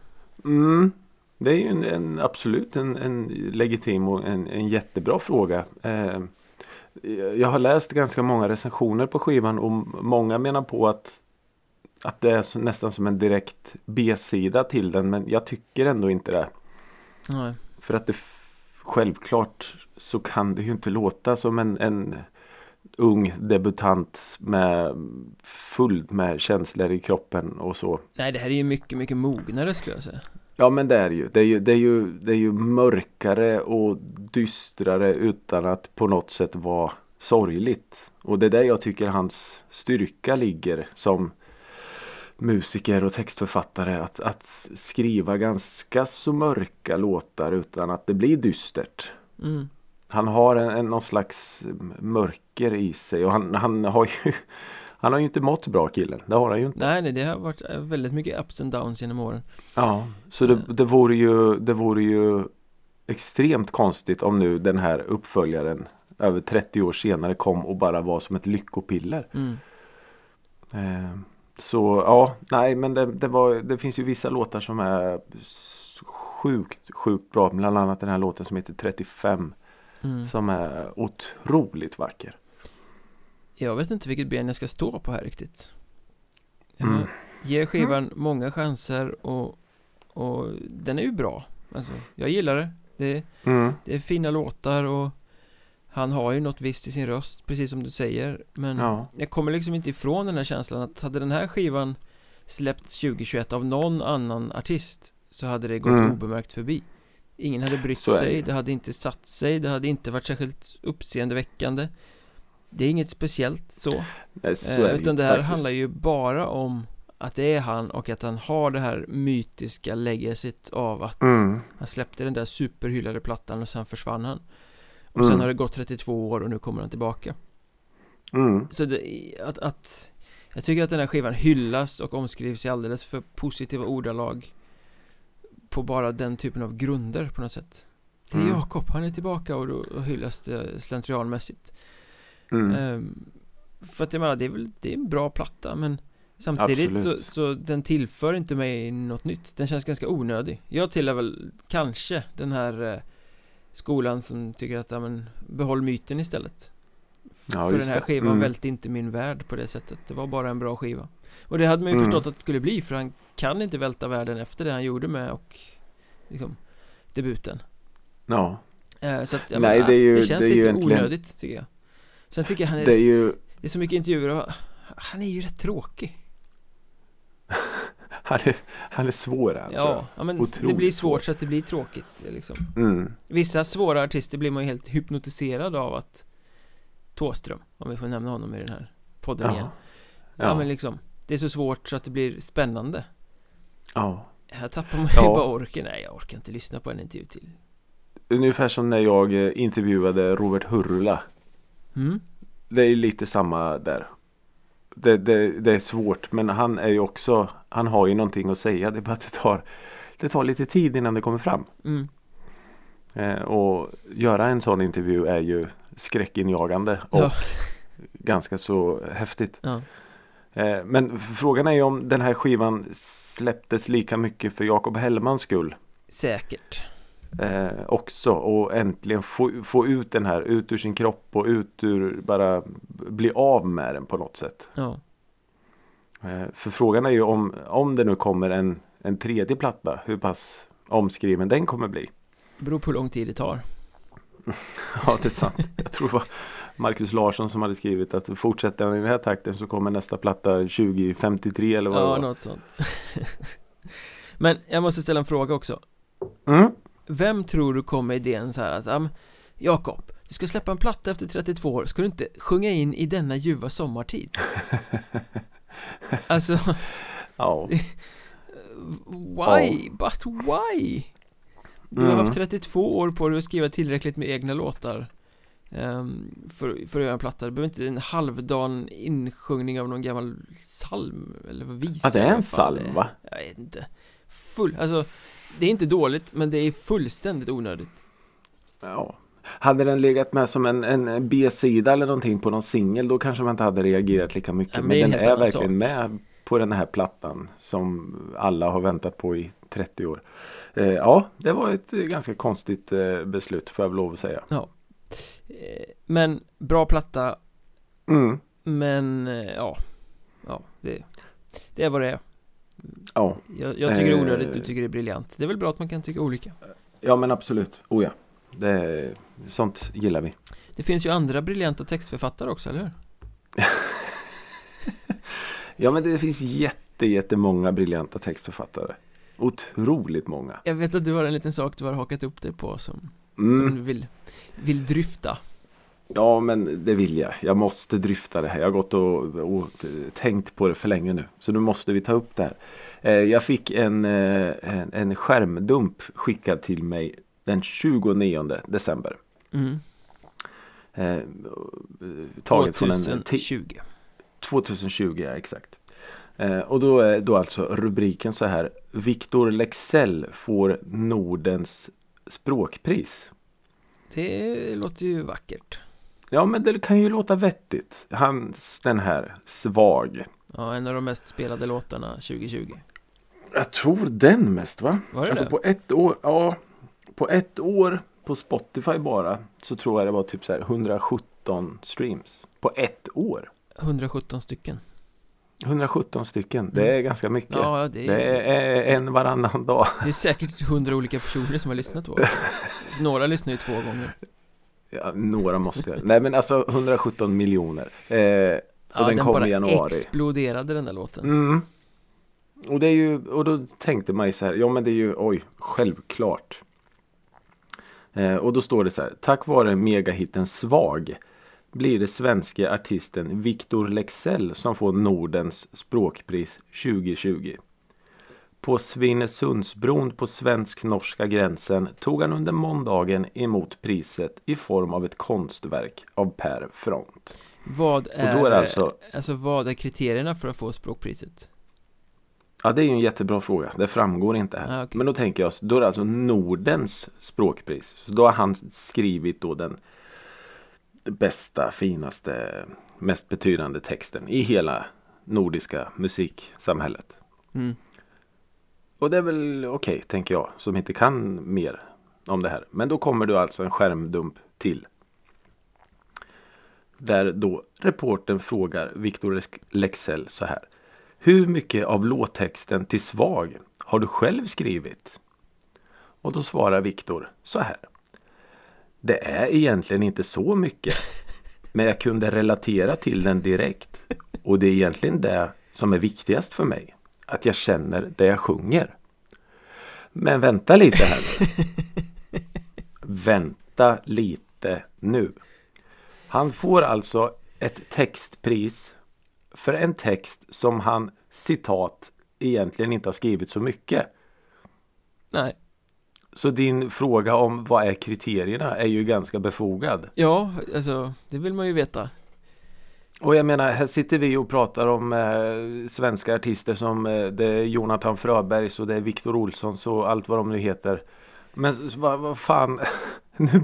Mm, det är ju en, en, absolut en, en legitim och en, en jättebra fråga. Eh, jag har läst ganska många recensioner på skivan och många menar på att att det är så, nästan som en direkt B-sida till den men jag tycker ändå inte det. Nej. För att det självklart så kan det ju inte låta som en, en ung debutant med fullt med känslor i kroppen och så. Nej, det här är ju mycket, mycket mognare skulle jag säga Ja men det är ju. Det är ju, det är ju, det är ju mörkare och dystrare utan att på något sätt vara sorgligt. Och det är där jag tycker hans styrka ligger som musiker och textförfattare. Att, att skriva ganska så mörka låtar utan att det blir dystert. mm. Han har en, en, någon slags mörker i sig och han, han har ju Han har ju inte mått bra killen. Det har han ju inte. Nej, nej, det har varit eh, väldigt mycket ups and downs genom åren Ja, så det, det vore ju Det vore ju Extremt konstigt om nu den här uppföljaren Över 30 år senare kom och bara var som ett lyckopiller mm. eh, Så ja, nej men det, det, var, det finns ju vissa låtar som är sjukt, sjukt bra. Bland annat den här låten som heter 35. Mm. Som är otroligt vacker. Jag vet inte vilket ben jag ska stå på här riktigt Mm. ger skivan många chanser och, och den är ju bra Alltså, jag gillar det det, Mm. det är fina låtar och Han har ju något visst i sin röst, precis som du säger Men Ja. jag kommer liksom inte ifrån den här känslan att hade den här skivan släppts 2021 av någon annan artist Så hade det gått Mm. obemärkt förbi Ingen hade brytt sig, det. det hade inte satt sig, det hade inte varit särskilt uppseendeväckande Det är inget speciellt så Nej, så Eh, utan det här faktiskt. handlar ju bara om att det är han och att han har det här mytiska legacyt av att Mm. han släppte den där superhyllade plattan och sen försvann han och sen Mm. har det gått 32 år och nu kommer han tillbaka Mm. så det, att, att jag tycker att den här skivan hyllas och omskrivs i alldeles för positiva ordalag på bara den typen av grunder på något sätt det är Mm. Jakob, han är tillbaka och då hyllas det slentrianmässigt Mm. Ehm, För att jag menar, det är väl, det är en bra platta men Samtidigt så, så den tillför inte mig något nytt. Den känns ganska onödig. Jag tillhör väl kanske den här eh, Skolan som tycker att, ja men Behåll myten istället. Ja, För den här det. skivan Mm. välte inte min värld på det sättet. Det var bara en bra skiva. Och det hade man ju Mm. förstått att det skulle bli för han kan inte välta världen efter det han gjorde med och Liksom Debuten. Ja, Eh, Så att, jag Nej, menar, det är ju- det känns det lite egentligen- onödigt tycker jag Sen tycker jag han är det är ju det är så mycket intervjuer och han är ju rätt tråkig Han är, han är svår han. Ja, ja men Otroligt det blir svår. svårt så att det blir tråkigt liksom. Mm. Vissa svåra artister blir man ju helt hypnotiserad av att Tåström, om vi får nämna honom i den här podden igen Ja. Ja, Ja. men liksom Det är så svårt så att det blir spännande ja. Här tappar man ju Ja. bara orken, nej jag orkar inte lyssna på en intervju till Ungefär som när jag eh, intervjuade Robert Hurula. Mm? Det är lite samma där. Det, det, det är svårt men han är ju också Han har ju någonting att säga. Det är bara att det tar Det tar lite tid innan det kommer fram. Mm. Eh, och göra en sån intervju är ju skräckinjagande och Ja. ganska så häftigt. Ja. Eh, men frågan är ju om den här skivan släpptes lika mycket för Jakob Hellmans skull. Säkert eh, också och äntligen få, få ut den här ut ur sin kropp och ut ur bara bli av med den på något sätt. Ja, Eh, för frågan är ju om, om det nu kommer en, en tredje platta hur pass omskriven den kommer bli. beror på hur lång tid det tar Ja det är sant. Jag tror det var Marcus Larsson som hade skrivit att fortsätter han i den här takten så kommer nästa platta 2053 eller vad Ja, det var. något sånt Men jag måste ställa en fråga också Mm. Vem tror du kom med idén så här att, men, Jakob, du ska släppa en platta efter 32 år, ska du inte sjunga in i denna ljuva sommartid? alltså, Ja. why? But why? Du har Mm. haft 32 år på dig att skriva tillräckligt med egna låtar ehm, för, för att göra en platta, det behöver inte en halvdan insjungning av någon gammal psalm eller visa ja det är en psalm va? Jag vet inte Full, alltså Det är inte dåligt men det är fullständigt onödigt Ja. Hade den legat med som en, en B-sida eller någonting på någon singel då kanske man inte hade reagerat lika mycket. Ja, men men är den är verkligen sak. med på den här plattan som alla har väntat på i 30 år. Eh, ja, det var ett ganska konstigt eh, beslut får jag lov att säga. Eh, Men bra platta Mm. Men eh, ja Ja det Det är vad det är Ja. Jag, jag tycker det är onödigt, Eh. du tycker det är briljant Det är väl bra att man kan tycka olika ja, men absolut. Oh ja. Det, sånt gillar vi. Det finns ju andra briljanta textförfattare också, eller hur? Ja, men det finns jätte, jättemånga briljanta textförfattare. Otroligt många. Jag vet att du har en liten sak du har hakat upp dig på som, Mm. som du vill, vill dryfta Ja men det vill jag. Jag måste dryfta det här. Jag har gått och, och tänkt på det för länge nu. Så nu måste vi ta upp det här. Eh, jag fick en, eh, en, en skärmdump skickad till mig den 29 december. mm. Eh, taget från en ti- 2020 2020, ja exakt. Eh, och då är då alltså rubriken så här. Victor Lexell får Nordens språkpris. Det låter ju vackert Ja men det kan ju låta vettigt. Hans den här Svag. Ja, en av de mest spelade låtarna 2020 Jag tror den mest va? Var det Alltså det? på ett år, ja. På ett år på Spotify bara så tror jag det var typ så här 117 streams. På ett år. 117 stycken 117 stycken, det är ganska mycket. Mm. Ja, det är, Det är en varannan dag. det är säkert 100 olika personer som har lyssnat på oss Några lyssnar ju två gånger Ja, några måste. Nej men alltså 117 miljoner. Eh, Ja, den den kom bara i januari. exploderade den där låten mm. Och det är ju, och då tänkte man ju så här, ja men det är ju, oj, självklart. Eh, och då står det så här, tack vare megahitten Svag blir det svenska artisten Victor Lexell som får Nordens språkpris 2020. På Svinesundsbron på svensk-norska gränsen tog han under måndagen emot priset i form av ett konstverk av Per Front. Vad är, är alltså- alltså vad är kriterierna för att få språkpriset? Ja det är ju en jättebra fråga. Det framgår inte här. Ah, okej. Men då tänker jag, då är det alltså Nordens språkpris. Så då har han skrivit då den bästa, finaste, mest betydande texten i hela nordiska musiksamhället. Mm. Och det är väl okej, tänker jag, som inte kan mer om det här. Men då kommer det alltså en skärmdump till. Där då reporten frågar Victor Lexell så här. Hur mycket av låttexten till Svag har du själv skrivit? Och då svarar Victor så här. Det är egentligen inte så mycket. Men jag kunde relatera till den direkt. Och det är egentligen det som är viktigast för mig. Att jag känner det jag sjunger. Men vänta lite här nu. Vänta lite nu. Han får alltså ett textpris för en text som han citat egentligen inte har skrivit så mycket. Nej, Så din fråga om vad är kriterierna är ju ganska befogad. ja, alltså det vill man ju veta Och jag menar, här sitter vi och pratar om eh, svenska artister som eh, det är Jonathan Fröbergs och det är Viktor Olssons och allt vad de nu heter. Men vad vad fan, nu,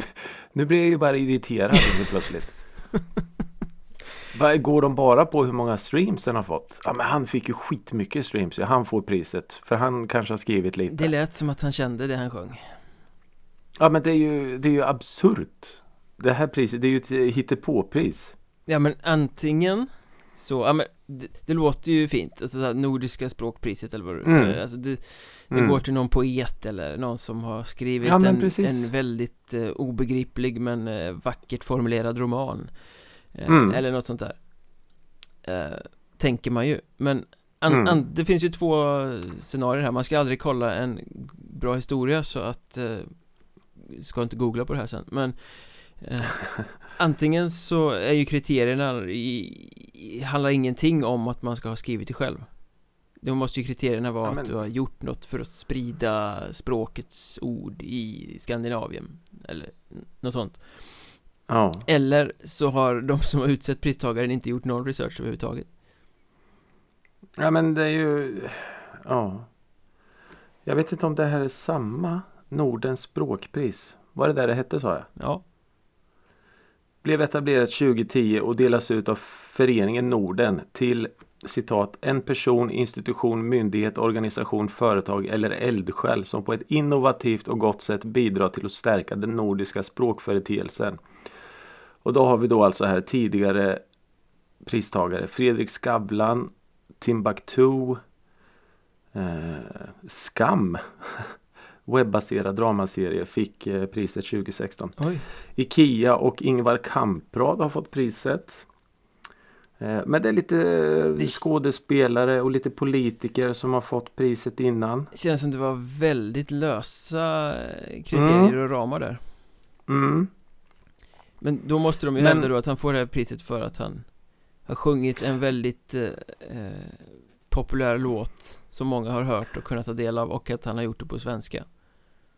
nu blir jag ju bara irriterad plötsligt. Går de bara på hur många streams den har fått? Ja men han fick ju skitmycket streams, ja, han får priset. För han kanske har skrivit lite. Det lät som att han kände det han sjöng Ja men det är ju, det är ju absurt. Det här priset, det är ju ett hittepåpris. Ja men antingen så, ja men det, det låter ju fint, alltså så här, Nordiska språkpriset eller vad du Mm. det, alltså det, det Mm. går till någon poet eller någon som har skrivit Ja, en, en väldigt eh, obegriplig men eh, vackert formulerad roman eh, Mm. Eller något sånt där eh, Tänker man ju, men an, Mm. an, det finns ju två scenarier här, man ska aldrig kolla en bra historia så att eh, Ska inte googla på det här sen, men Antingen så är ju kriterierna i, handlar ingenting om att man ska ha skrivit det själv. Då måste ju kriterierna vara Ja, men- att du har gjort något för att sprida språkets ord i Skandinavien Eller något sånt. Ja. Eller så har de som har utsett pristagaren inte gjort någon research överhuvudtaget. Ja men det är ju Ja. Jag vet inte om det här är samma Nordens språkpris. Var det där det hette sa jag? Ja, blev etablerat 2010 och delas ut av Föreningen Norden till citat en person, institution, myndighet, organisation, företag eller eldsjäl som på ett innovativt och gott sätt bidrar till att stärka den nordiska språkföreteelsen. Och då har vi då alltså här tidigare pristagare Fredrik Skavlan, Timbuktu, eh, Skam, webbaserad dramaserie fick eh, priset 2016. oj Ikea och Ingvar Kamprad har fått priset. Eh, Men det är lite Det- skådespelare och lite politiker som har fått priset innan. Känns som det var väldigt lösa eh, kriterier och ramar där Mm. Men då måste de ju Men- hävda då att han får det här priset för att han har sjungit en väldigt eh, eh, populär låt som många har hört och kunnat ta del av och att han har gjort det på svenska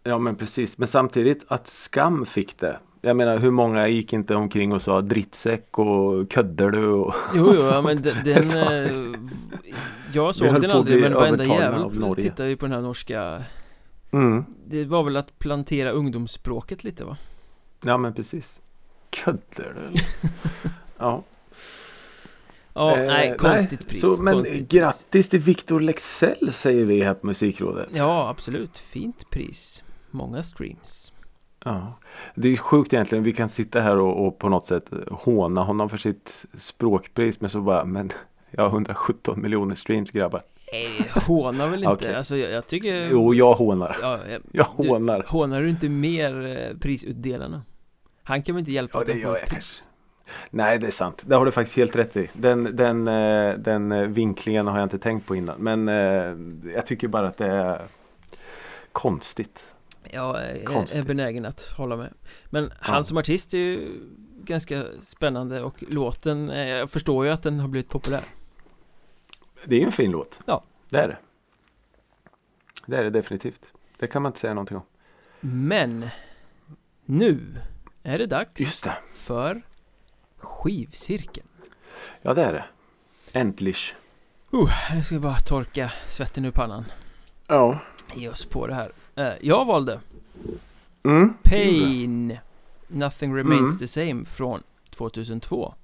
Ja men precis. Men samtidigt att Skam fick det. Jag menar hur många gick inte omkring och sa drittsäck och ködder du och Jo, jo, ja, men den, den eh, Jag såg den aldrig men varenda jävel tittade ju på den här norska mm. Det var väl att plantera ungdomsspråket lite va? Ja men precis. Ködder du? Ja. Ja, Eh, nej, konstigt pris. Så, men konstigt pris. grattis till Victor Lexell säger vi här på Musikrådet. Ja, absolut. Fint pris. Många streams. Ja. Det är sjukt egentligen. Vi kan sitta här och, och på något sätt håna honom för sitt språkpris. Men så bara, men jag har 117 miljoner streams grabbar. Nej, hånar väl inte. Okej. Alltså, jag, jag tycker... Jo, jag hånar. Ja, jag, Jag du- hånar. Hånar du inte mer eh, prisutdelarna? Han kan väl inte hjälpa Ja, att gör får ett pris? Nej, det är sant. Det har du faktiskt helt rätt i. Den, den, eh, den eh, vinklingen har jag inte tänkt på innan. Men jag tycker bara att det är konstigt. Ja, jag är Konstigt. benägen att hålla med Men han Ja. som artist är ju ganska spännande och låten, eh, jag förstår ju att den har blivit populär Det är ju en fin låt. Ja. Det är det. Det är det definitivt. Det kan man inte säga någonting om. Men nu är det dags det. för skivcirkeln Ja, det är det. Äntligen. uh, Nu ska bara torka svetten ur pannan Ja. Ge oss på det här Eh, Jag valde Mm. Pain Nothing Remains Mm. the Same från 2002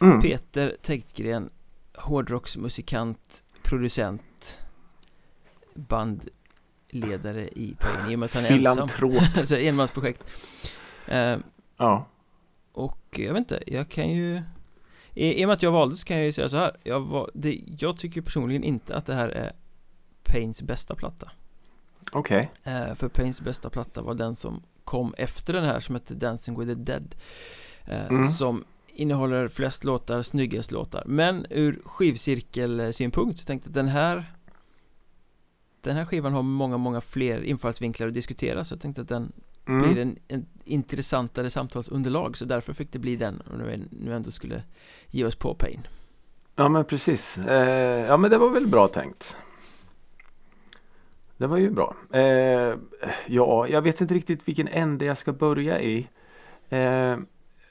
Mm. Peter Täktgren Hårdrocksmusikant Producent Bandledare i Pain i och med att han är ensam Filantrop. Alltså enmansprojekt eh, Ja. Och jag vet inte, jag kan ju i, I och med att jag valde så kan jag ju säga så här Jag, var, det, jag tycker personligen inte att det här är Pains bästa platta Okej. eh, För Pains bästa platta var den som kom efter den här som hette Dancing with the Dead eh, Mm. Som innehåller flest låtar, snyggast låtar Men ur skivcirkelsynpunkt så tänkte jag att den här Den här skivan har många, många fler infallsvinklar att diskutera Så jag tänkte att den blir Mm. en, en intressantare samtalsunderlag Så därför fick det bli den om vi nu ändå skulle ge oss på Pain Ja men precis. Eh, ja men det var väl bra tänkt. Det var ju bra. Eh, ja, jag vet inte riktigt vilken ände jag ska börja i. Eh,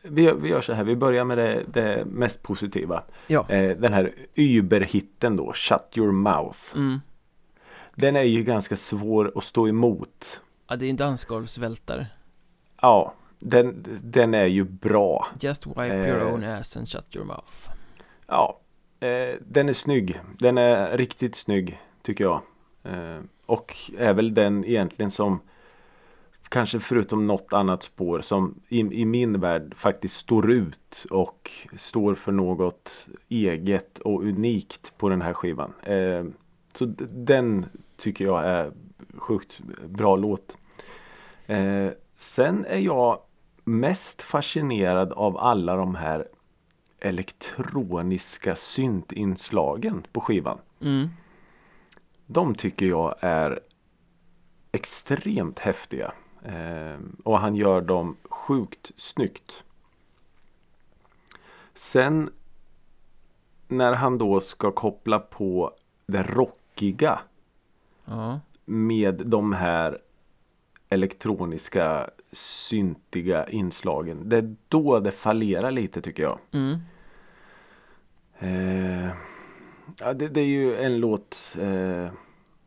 vi, vi gör så här, vi börjar med det, det mest positiva. Ja, Eh, den här Uber-hitten då, Shut Your Mouth. mm. Den är ju ganska svår att stå emot. ja det är en dansgolvsvältare Ja, den, den är ju bra. Just wipe your Eh. own ass and shut your mouth Ja, eh, den är snygg. Den är riktigt snygg tycker jag. Och är väl den egentligen som kanske förutom något annat spår som i, i min värld faktiskt står ut och står för något eget och unikt på den här skivan. Eh, så den tycker jag är sjukt bra låt. Eh, sen är jag mest fascinerad av alla de här elektroniska syntinslagen på skivan. mm. De tycker jag är extremt häftiga. Eh, och han gör dem sjukt snyggt. Sen när han då ska koppla på det rockiga Ja, med de här elektroniska syntiga inslagen. Det är då det fallerar lite tycker jag. mm. Eh, ja, det, det är ju en låt, eh,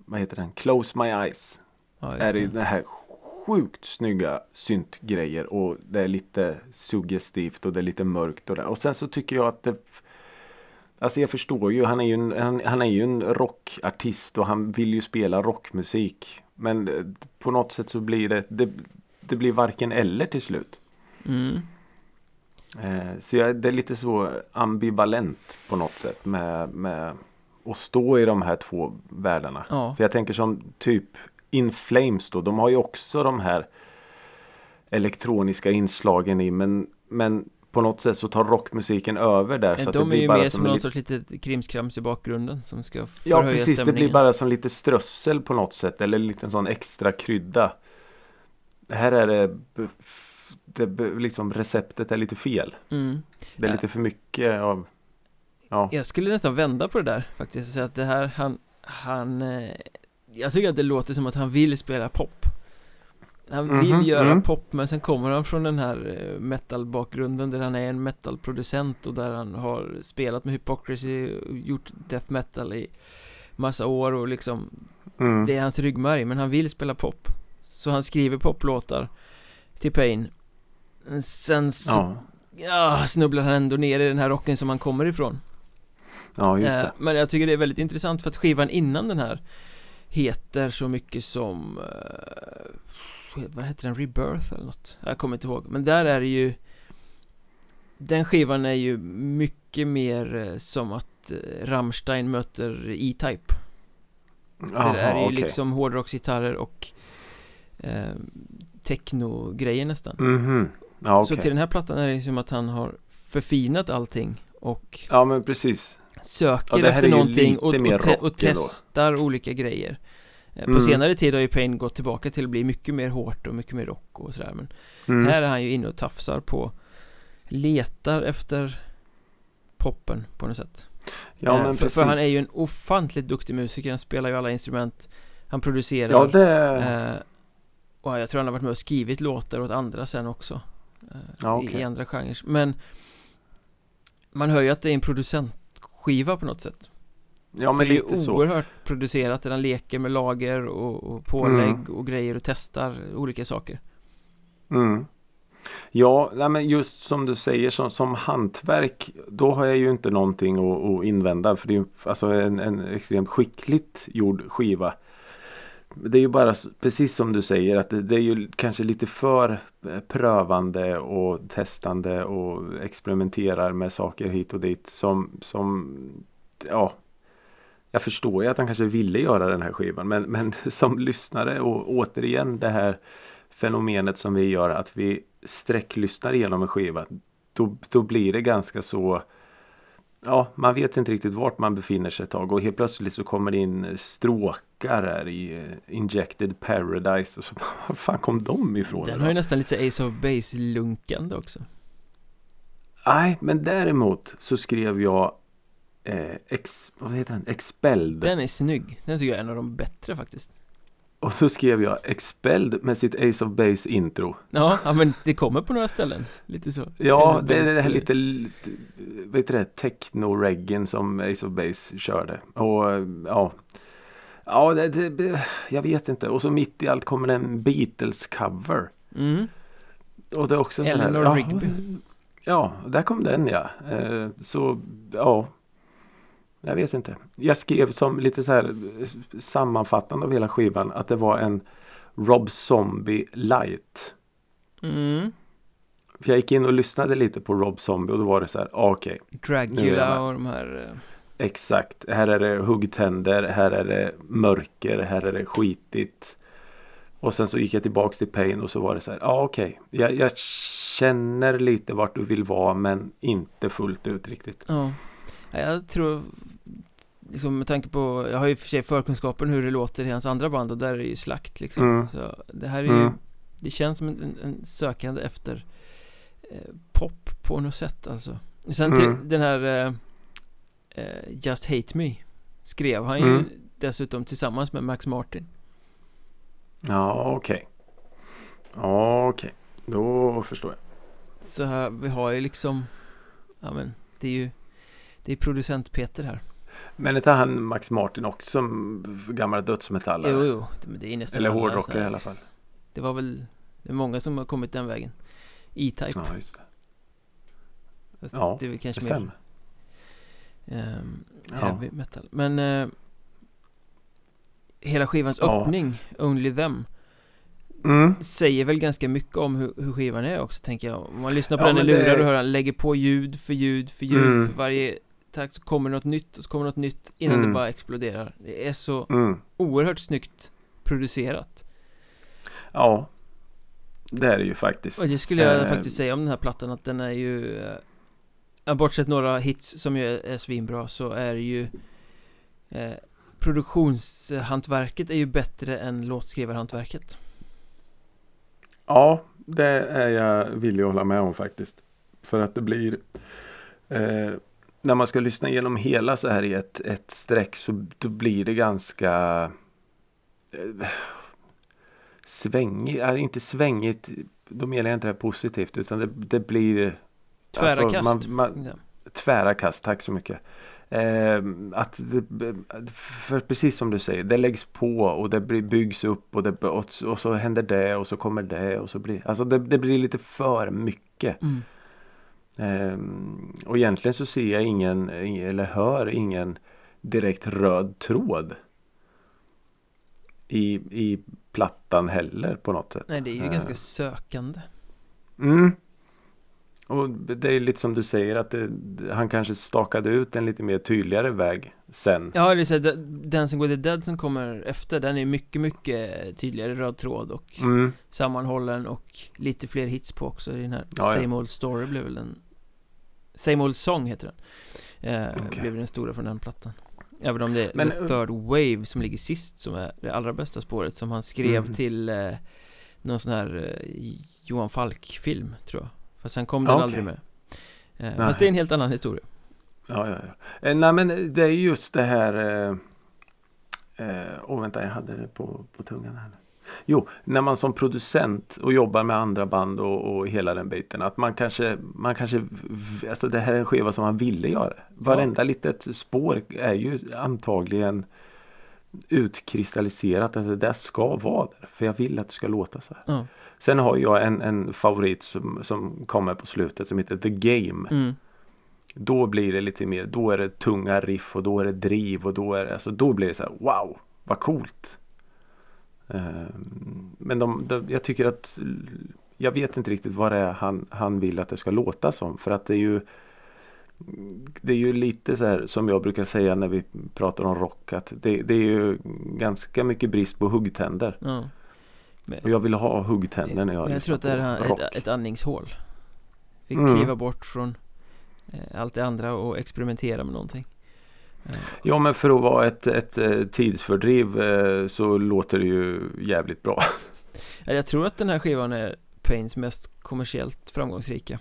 vad heter den? Close My Eyes. ja är det det. här sjukt snygga syntgrejer och det är lite suggestivt och det är lite mörkt och det. Och sen så tycker jag att det Alltså jag förstår ju, han är ju en, han, han är ju en rockartist och han vill ju spela rockmusik. Men på något sätt så blir det, det, det blir varken eller till slut. Mm. Eh, så jag, det är lite så ambivalent på något sätt med, med att stå i de här två världarna. Ja. För jag tänker som typ In Flames då, de har ju också de här elektroniska inslagen i men, men på något sätt så tar rockmusiken över där. så att det De är blir ju bara mer som någon en sorts litet krimskrams i bakgrunden som ska Ja förhöja precis, stämningen det blir bara som lite strössel på något sätt eller lite sån extra krydda. Här är det, det liksom receptet är lite fel. mm. Det är Ja. lite för mycket av Ja, Jag skulle nästan vända på det där faktiskt och säga att det här, han, han eh, Jag tycker att det låter som att han vill spela pop Han vill Mhm, göra mm. pop men sen kommer han från den här eh, metal-bakgrunden där han är en metal-producent och där han har spelat med Hypocrisy och gjort death metal i massa år och liksom mm. Det är hans ryggmärg men han vill spela pop Så han skriver poplåtar till Pain Sen så ja. ja, snubblar han ändå ner i den här rocken som han kommer ifrån Ja, just Eh, det. Men jag tycker det är väldigt intressant för att skivan innan den här Heter så mycket som eh, Vad heter den? Rebirth eller något? Jag kommer inte ihåg Men där är det ju Den skivan är ju mycket mer eh, som att Rammstein möter E-Type Jaha, Det är ju okej. liksom hårdrocksgitarrer och eh, Techno-grejer nästan Mhm. Ja, Så okej. till den här plattan är det som att han har förfinat allting och Ja, men precis. Söker Ja, efter någonting och, och, te- och testar olika grejer Eh, På Mm. senare tid har ju Payne gått tillbaka till att bli mycket mer hårt och mycket mer rock och sådär men Mm. här är han ju inne och tafsar på Letar efter poppen på något sätt Ja, Eh, men för, för han är ju en ofantligt duktig musiker, han spelar ju alla instrument Han producerar Ja, det... eh, Och jag tror han har varit med och skrivit låtar åt andra sen också Ja, i, okej. I andra genrer Men Man hör ju att det är en producentskiva på något sätt Ja, men För det är lite ju så. oerhört producerat där han leker med lager och, och pålägg Mm. och grejer och testar olika saker Mm. Ja, nej, men just som du säger som, som hantverk då har jag ju inte någonting att, att invända för det är ju alltså en, en extremt skickligt gjord skiva. Det är ju bara precis som du säger att det, det är ju kanske lite för eh, prövande och testande och experimenterar med saker hit och dit som, som ja. Jag förstår ju att han kanske ville göra den här skivan men, men som lyssnare och återigen det här fenomenet som vi gör att vi sträcklyssnar igenom en skiva då, då blir det ganska så Ja, man vet inte riktigt vart man befinner sig ett tag. Och helt plötsligt så kommer det in stråkar här i eh, Injected Paradise. Och så var fan kom de ifrån? Den har ju nästan lite Ace of Base-lunkande också. Nej, men däremot så skrev jag eh, ex, vad heter den? Expelled. Den är snygg, den tycker jag är en av de bättre faktiskt och så skrev jag Expelled med sitt Ace of Base intro. Ja, ja men det kommer på några ställen, lite så Ja, det är det här lite, lite vet du det, techno-reggen som Ace of Base körde. Och ja, ja det, det, jag vet inte. Och så mitt i allt kommer en Beatles-cover. mm. Och det är också så här, Eleanor ja, Rigby. Ja, där kom den ja. Eh, så ja, jag vet inte. Jag skrev som lite så här eh, sammanfattande av hela skivan att det var en Rob Zombie light. Mm. För jag gick in och lyssnade lite på Rob Zombie och då var det så här, ah, okej. Jag Dracula och de här eh, Exakt, här är det huggtänder, här är det mörker, här är det skitigt. Och sen så gick jag tillbaks till Pain och så var det så här, ja ah, okej. Jag, jag känner lite vart du vill vara men inte fullt ut riktigt. Ja, jag tror liksom med tanke på, jag har ju för sig förkunskapen hur det låter i hans andra band och där är det ju slakt liksom Mm. Så det här är ju, Mm. det känns som en, en, sökande efter eh, pop på något sätt alltså Sen till Mm. den här eh, eh, Just Hate Me Skrev han ju Mm. dessutom tillsammans med Max Martin Ja okej. Ja okej, då förstår jag. Så här, vi har ju liksom Ja men, det är ju Det är producent Peter här Men inte han Max Martin också som gammal dödsmetallare? Jo, jo, men det är nästan Eller hårdrockare i alla fall. Det var väl Det är många som har kommit den vägen E-Type Ja just det. Fast Ja, Det är väl Det kanske mer stämmer. ehm, Ja. Heavy metal Men eh, Hela skivans Ja. öppning Only Them Mm. Säger väl ganska mycket om hur, hur skivan är också tänker jag Om man lyssnar på Ja, den i men det- lurar och hör han lägger på ljud för ljud för ljud Mm. För varje takt så kommer något nytt och så kommer något nytt Innan Mm. det bara exploderar Det är så Mm. oerhört snyggt producerat Ja. Det är det ju faktiskt. Och det skulle jag Eh, faktiskt säga om den här plattan att den är ju eh, Bortsett några hits som ju är, är svinbra så är det ju eh, Produktionshantverket är ju bättre än låtskrivarhantverket Ja, det är jag villig att hålla med om faktiskt. För att det blir eh, När man ska lyssna igenom hela så här i ett, ett streck så då blir det ganska eh, Svängigt, äh, inte svängigt Då menar jag inte det här positivt utan det, det blir Tvära alltså, kast man, man, ja. Tvära kast, tack så mycket. Eh, att det, för precis som du säger, det läggs på och det byggs upp och, det, och, så- och så händer det och så kommer det och så blir Alltså det, det blir lite för mycket. mm. Ehm, och egentligen så ser jag ingen, eller hör ingen direkt röd tråd i, i plattan heller på något sätt. Nej, det är ju Eh, ganska sökande. Mm. Och det är lite som du säger att det, han kanske stakade ut en lite mer tydligare väg sen. Ja, det är så Da- Dancing with the Dead som kommer efter, den är mycket, mycket tydligare röd tråd och Mm. sammanhållen och lite fler hits på också i den här Ja, ja. Same Old Story blev väl en Same Old Song heter den eh, Okej. Blev den stora från den plattan Även om det är Men, The eh, Third Wave som ligger sist som är det allra bästa spåret som han skrev Mhm. till eh, någon sån här eh, Johan Falk-film tror jag Fast sen kom den okej. aldrig med eh. Fast det är en helt annan historia Ja, ja, ja. Eh, nej men det är just det här eh, eh, Åh vänta jag hade det på, på tungan här nu. Jo, när man som producent och jobbar med andra band och, och hela den biten att man kanske, man kanske, alltså det här är en skiva som man ville göra. Varenda litet spår är ju antagligen utkristalliserat att det där ska vara där. För jag vill att det ska låta så här. Ja, Sen har jag en, en favorit som, som kommer på slutet som heter The Game. mm. Då blir det lite mer, då är det tunga riff och då är det driv och då är det, alltså då blir det så här wow, vad coolt. Ehm, Men de, de, jag tycker att jag vet inte riktigt vad det är han, han vill att det ska låta som för att det är ju det är ju lite så här som jag brukar säga när vi pratar om rock att det, det är ju ganska mycket brist på huggtänder. ja. Och jag vill ha huggtänder när jag Men jag tror att det här är ett, ett andningshål Fick Mm. kliva bort från eh, allt det andra och experimentera med någonting Ja men för att vara ett, ett, eh, tidsfördriv eh, så låter det ju jävligt bra. ja, Jag tror att den här skivan är Pains mest kommersiellt framgångsrika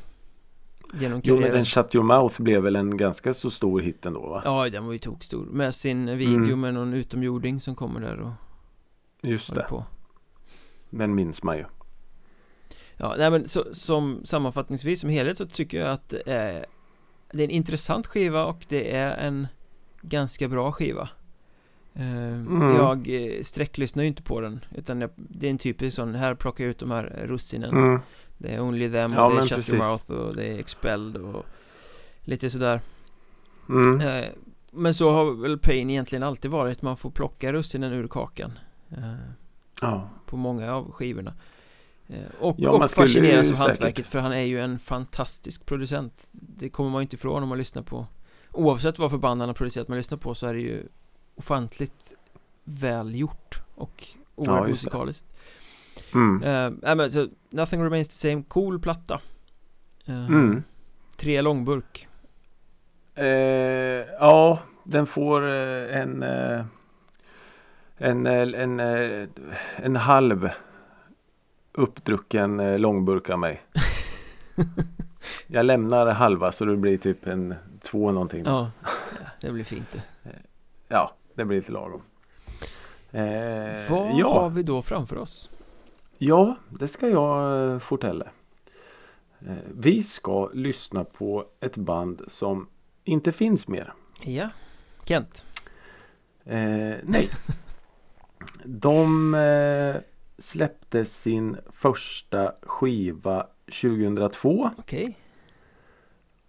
Genom Jo men karriären den Shut Your Mouth blev väl en ganska så stor hit ändå va? Ja, den var ju tokstor Med sin video Mm. med någon utomjording som kommer där och Just det, på den minns man ju. Ja, nej men så, som sammanfattningsvis som helhet så tycker jag att är Det är en intressant skiva och det är en Ganska bra skiva Eh, Mm. Jag eh, sträcklyssnar ju inte på den Utan jag, det är en typisk sån, här plockar jag ut de här russinen Mm. Det är Only Them och Ja, det är Shut. Your Mouth och det är Expelled och Lite sådär Mm. Eh, Men så har väl Pain egentligen alltid varit Man får plocka russinen ur kakan eh, Ja. På många av skivorna Eh, Och, Ja, och fascineras av säkert- hantverket för han är ju en fantastisk producent Det kommer man ju inte ifrån om man lyssnar på Oavsett vad för band han har producerat man lyssnar på så är det ju Ofantligt väl gjort och oerhört Ja, musikaliskt Mm. Nej, men, så, Nothing Remains the Same, cool platta Eh, Mm. Tre långburk Eh, ja, den får en en, en, en halv uppdrucken långburk av mig. Jag lämnar halva så det blir typ en två någonting. Ja, det blir fint det Ja, det blir lite lagom. Eh, Vad ja. har vi då framför oss? Ja, det ska jag eh, fortälla. Eh, vi ska lyssna på ett band som inte finns mer. Ja, Kent Eh, nej. De eh, släppte sin första skiva 2002 Okej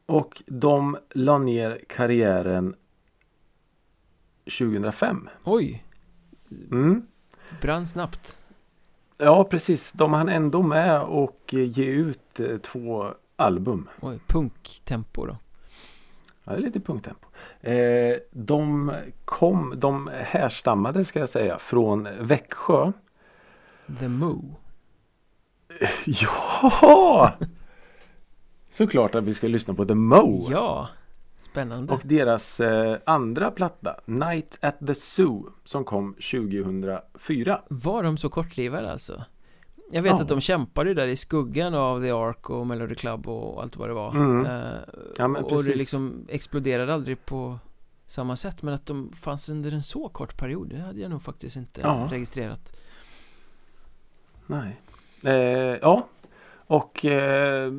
och de la ner karriären 2005. Oj, Mm. brann snabbt Ja precis, de hann ändå med och ge ut eh, två album. Oj, punktempo då Ja, det är lite punktempo. Eh, de kom, de härstammade ska jag säga från Växjö. The Moo Ja! Såklart att vi ska lyssna på The Mo. Ja, spännande Och deras eh, andra platta Night at the Zoo som kom 2004. Var de så kortlivade alltså? Jag vet Ja. att de kämpade där i skuggan av The Ark och Melody Club och allt vad det var Mm. eh, Ja, men Och det liksom exploderade aldrig på samma sätt Men att de fanns under en så kort period Det hade jag nog faktiskt inte Ja. registrerat Nej. Eh, ja. Och eh,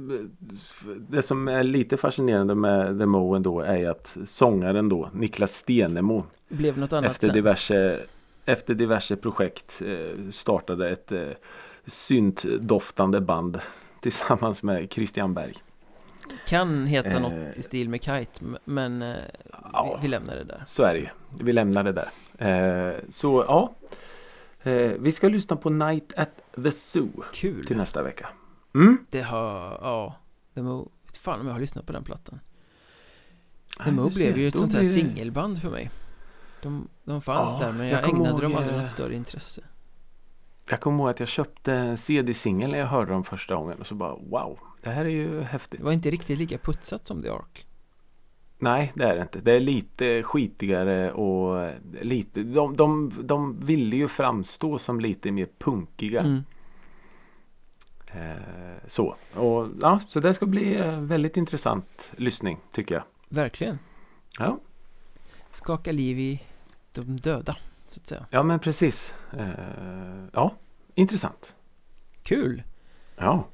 det som är lite fascinerande med The Mo ändå är att sångaren då Niklas Stenemo Blev något annat efter sen diverse, efter diverse projekt eh, startade ett eh, syntdoftande band tillsammans med Christian Berg. Kan heta Eh. något i stil med Kite men eh, Ja. vi, vi lämnar det där Så är det ju. Vi lämnar det där. Eh, så ja. Vi ska lyssna på Night at the Zoo Kul till nästa vecka. Mm. Det har, ja The Mo, fan om jag har lyssnat på den plattan The Mo blev ju ett sånt här det- singelband för mig De, de fanns Ja, där men jag jag, ägnade dem aldrig eh, något större intresse Jag kommer ihåg att jag köpte en CD-singel när jag hörde dem första gången och så bara wow. Det här är ju häftigt. Det var inte riktigt lika putsat som The Ark Nej det är det inte. Det är lite skitigare och lite de, de, de ville ju framstå som lite mer punkiga. mm. Eh, så. Och, ja, så det ska bli eh, väldigt intressant lyssning tycker jag. Verkligen Ja, Skaka liv i de döda så att säga ja men precis. Eh, ja, intressant. Kul! Ja,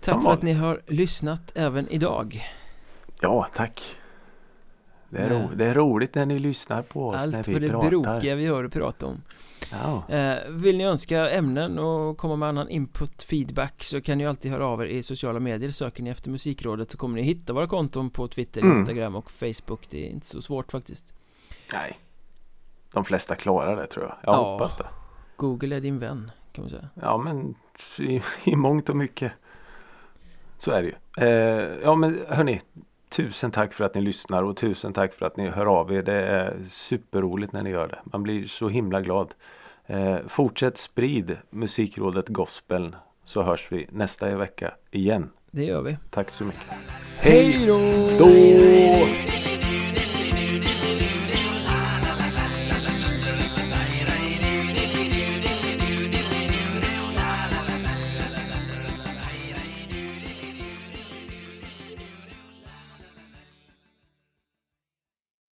Tack Som för att ni har lyssnat även idag ja tack. Det är, ro, det är roligt när ni lyssnar på oss när Allt vi för det pratar. brokiga vi hör och prata om Eh, vill ni önska ämnen och komma med annan input, feedback så kan ni alltid höra av er i sociala medier Söker ni efter Musikrådet så kommer ni hitta våra konton på Twitter, Mm. Instagram och Facebook Det är inte så svårt faktiskt Nej. De flesta klarar det tror jag. Jag Ja. hoppas det. Google är din vän kan man säga Ja men i, i mångt och mycket. Så är det ju. Eh, ja men hörni. Tusen tack för att ni lyssnar och tusen tack för att ni hör av er. Det är superroligt när ni gör det. Man blir så himla glad. Eh, fortsätt sprid Musikrådet Gospel så hörs vi nästa vecka igen. Det gör vi Tack så mycket. Hej då! då!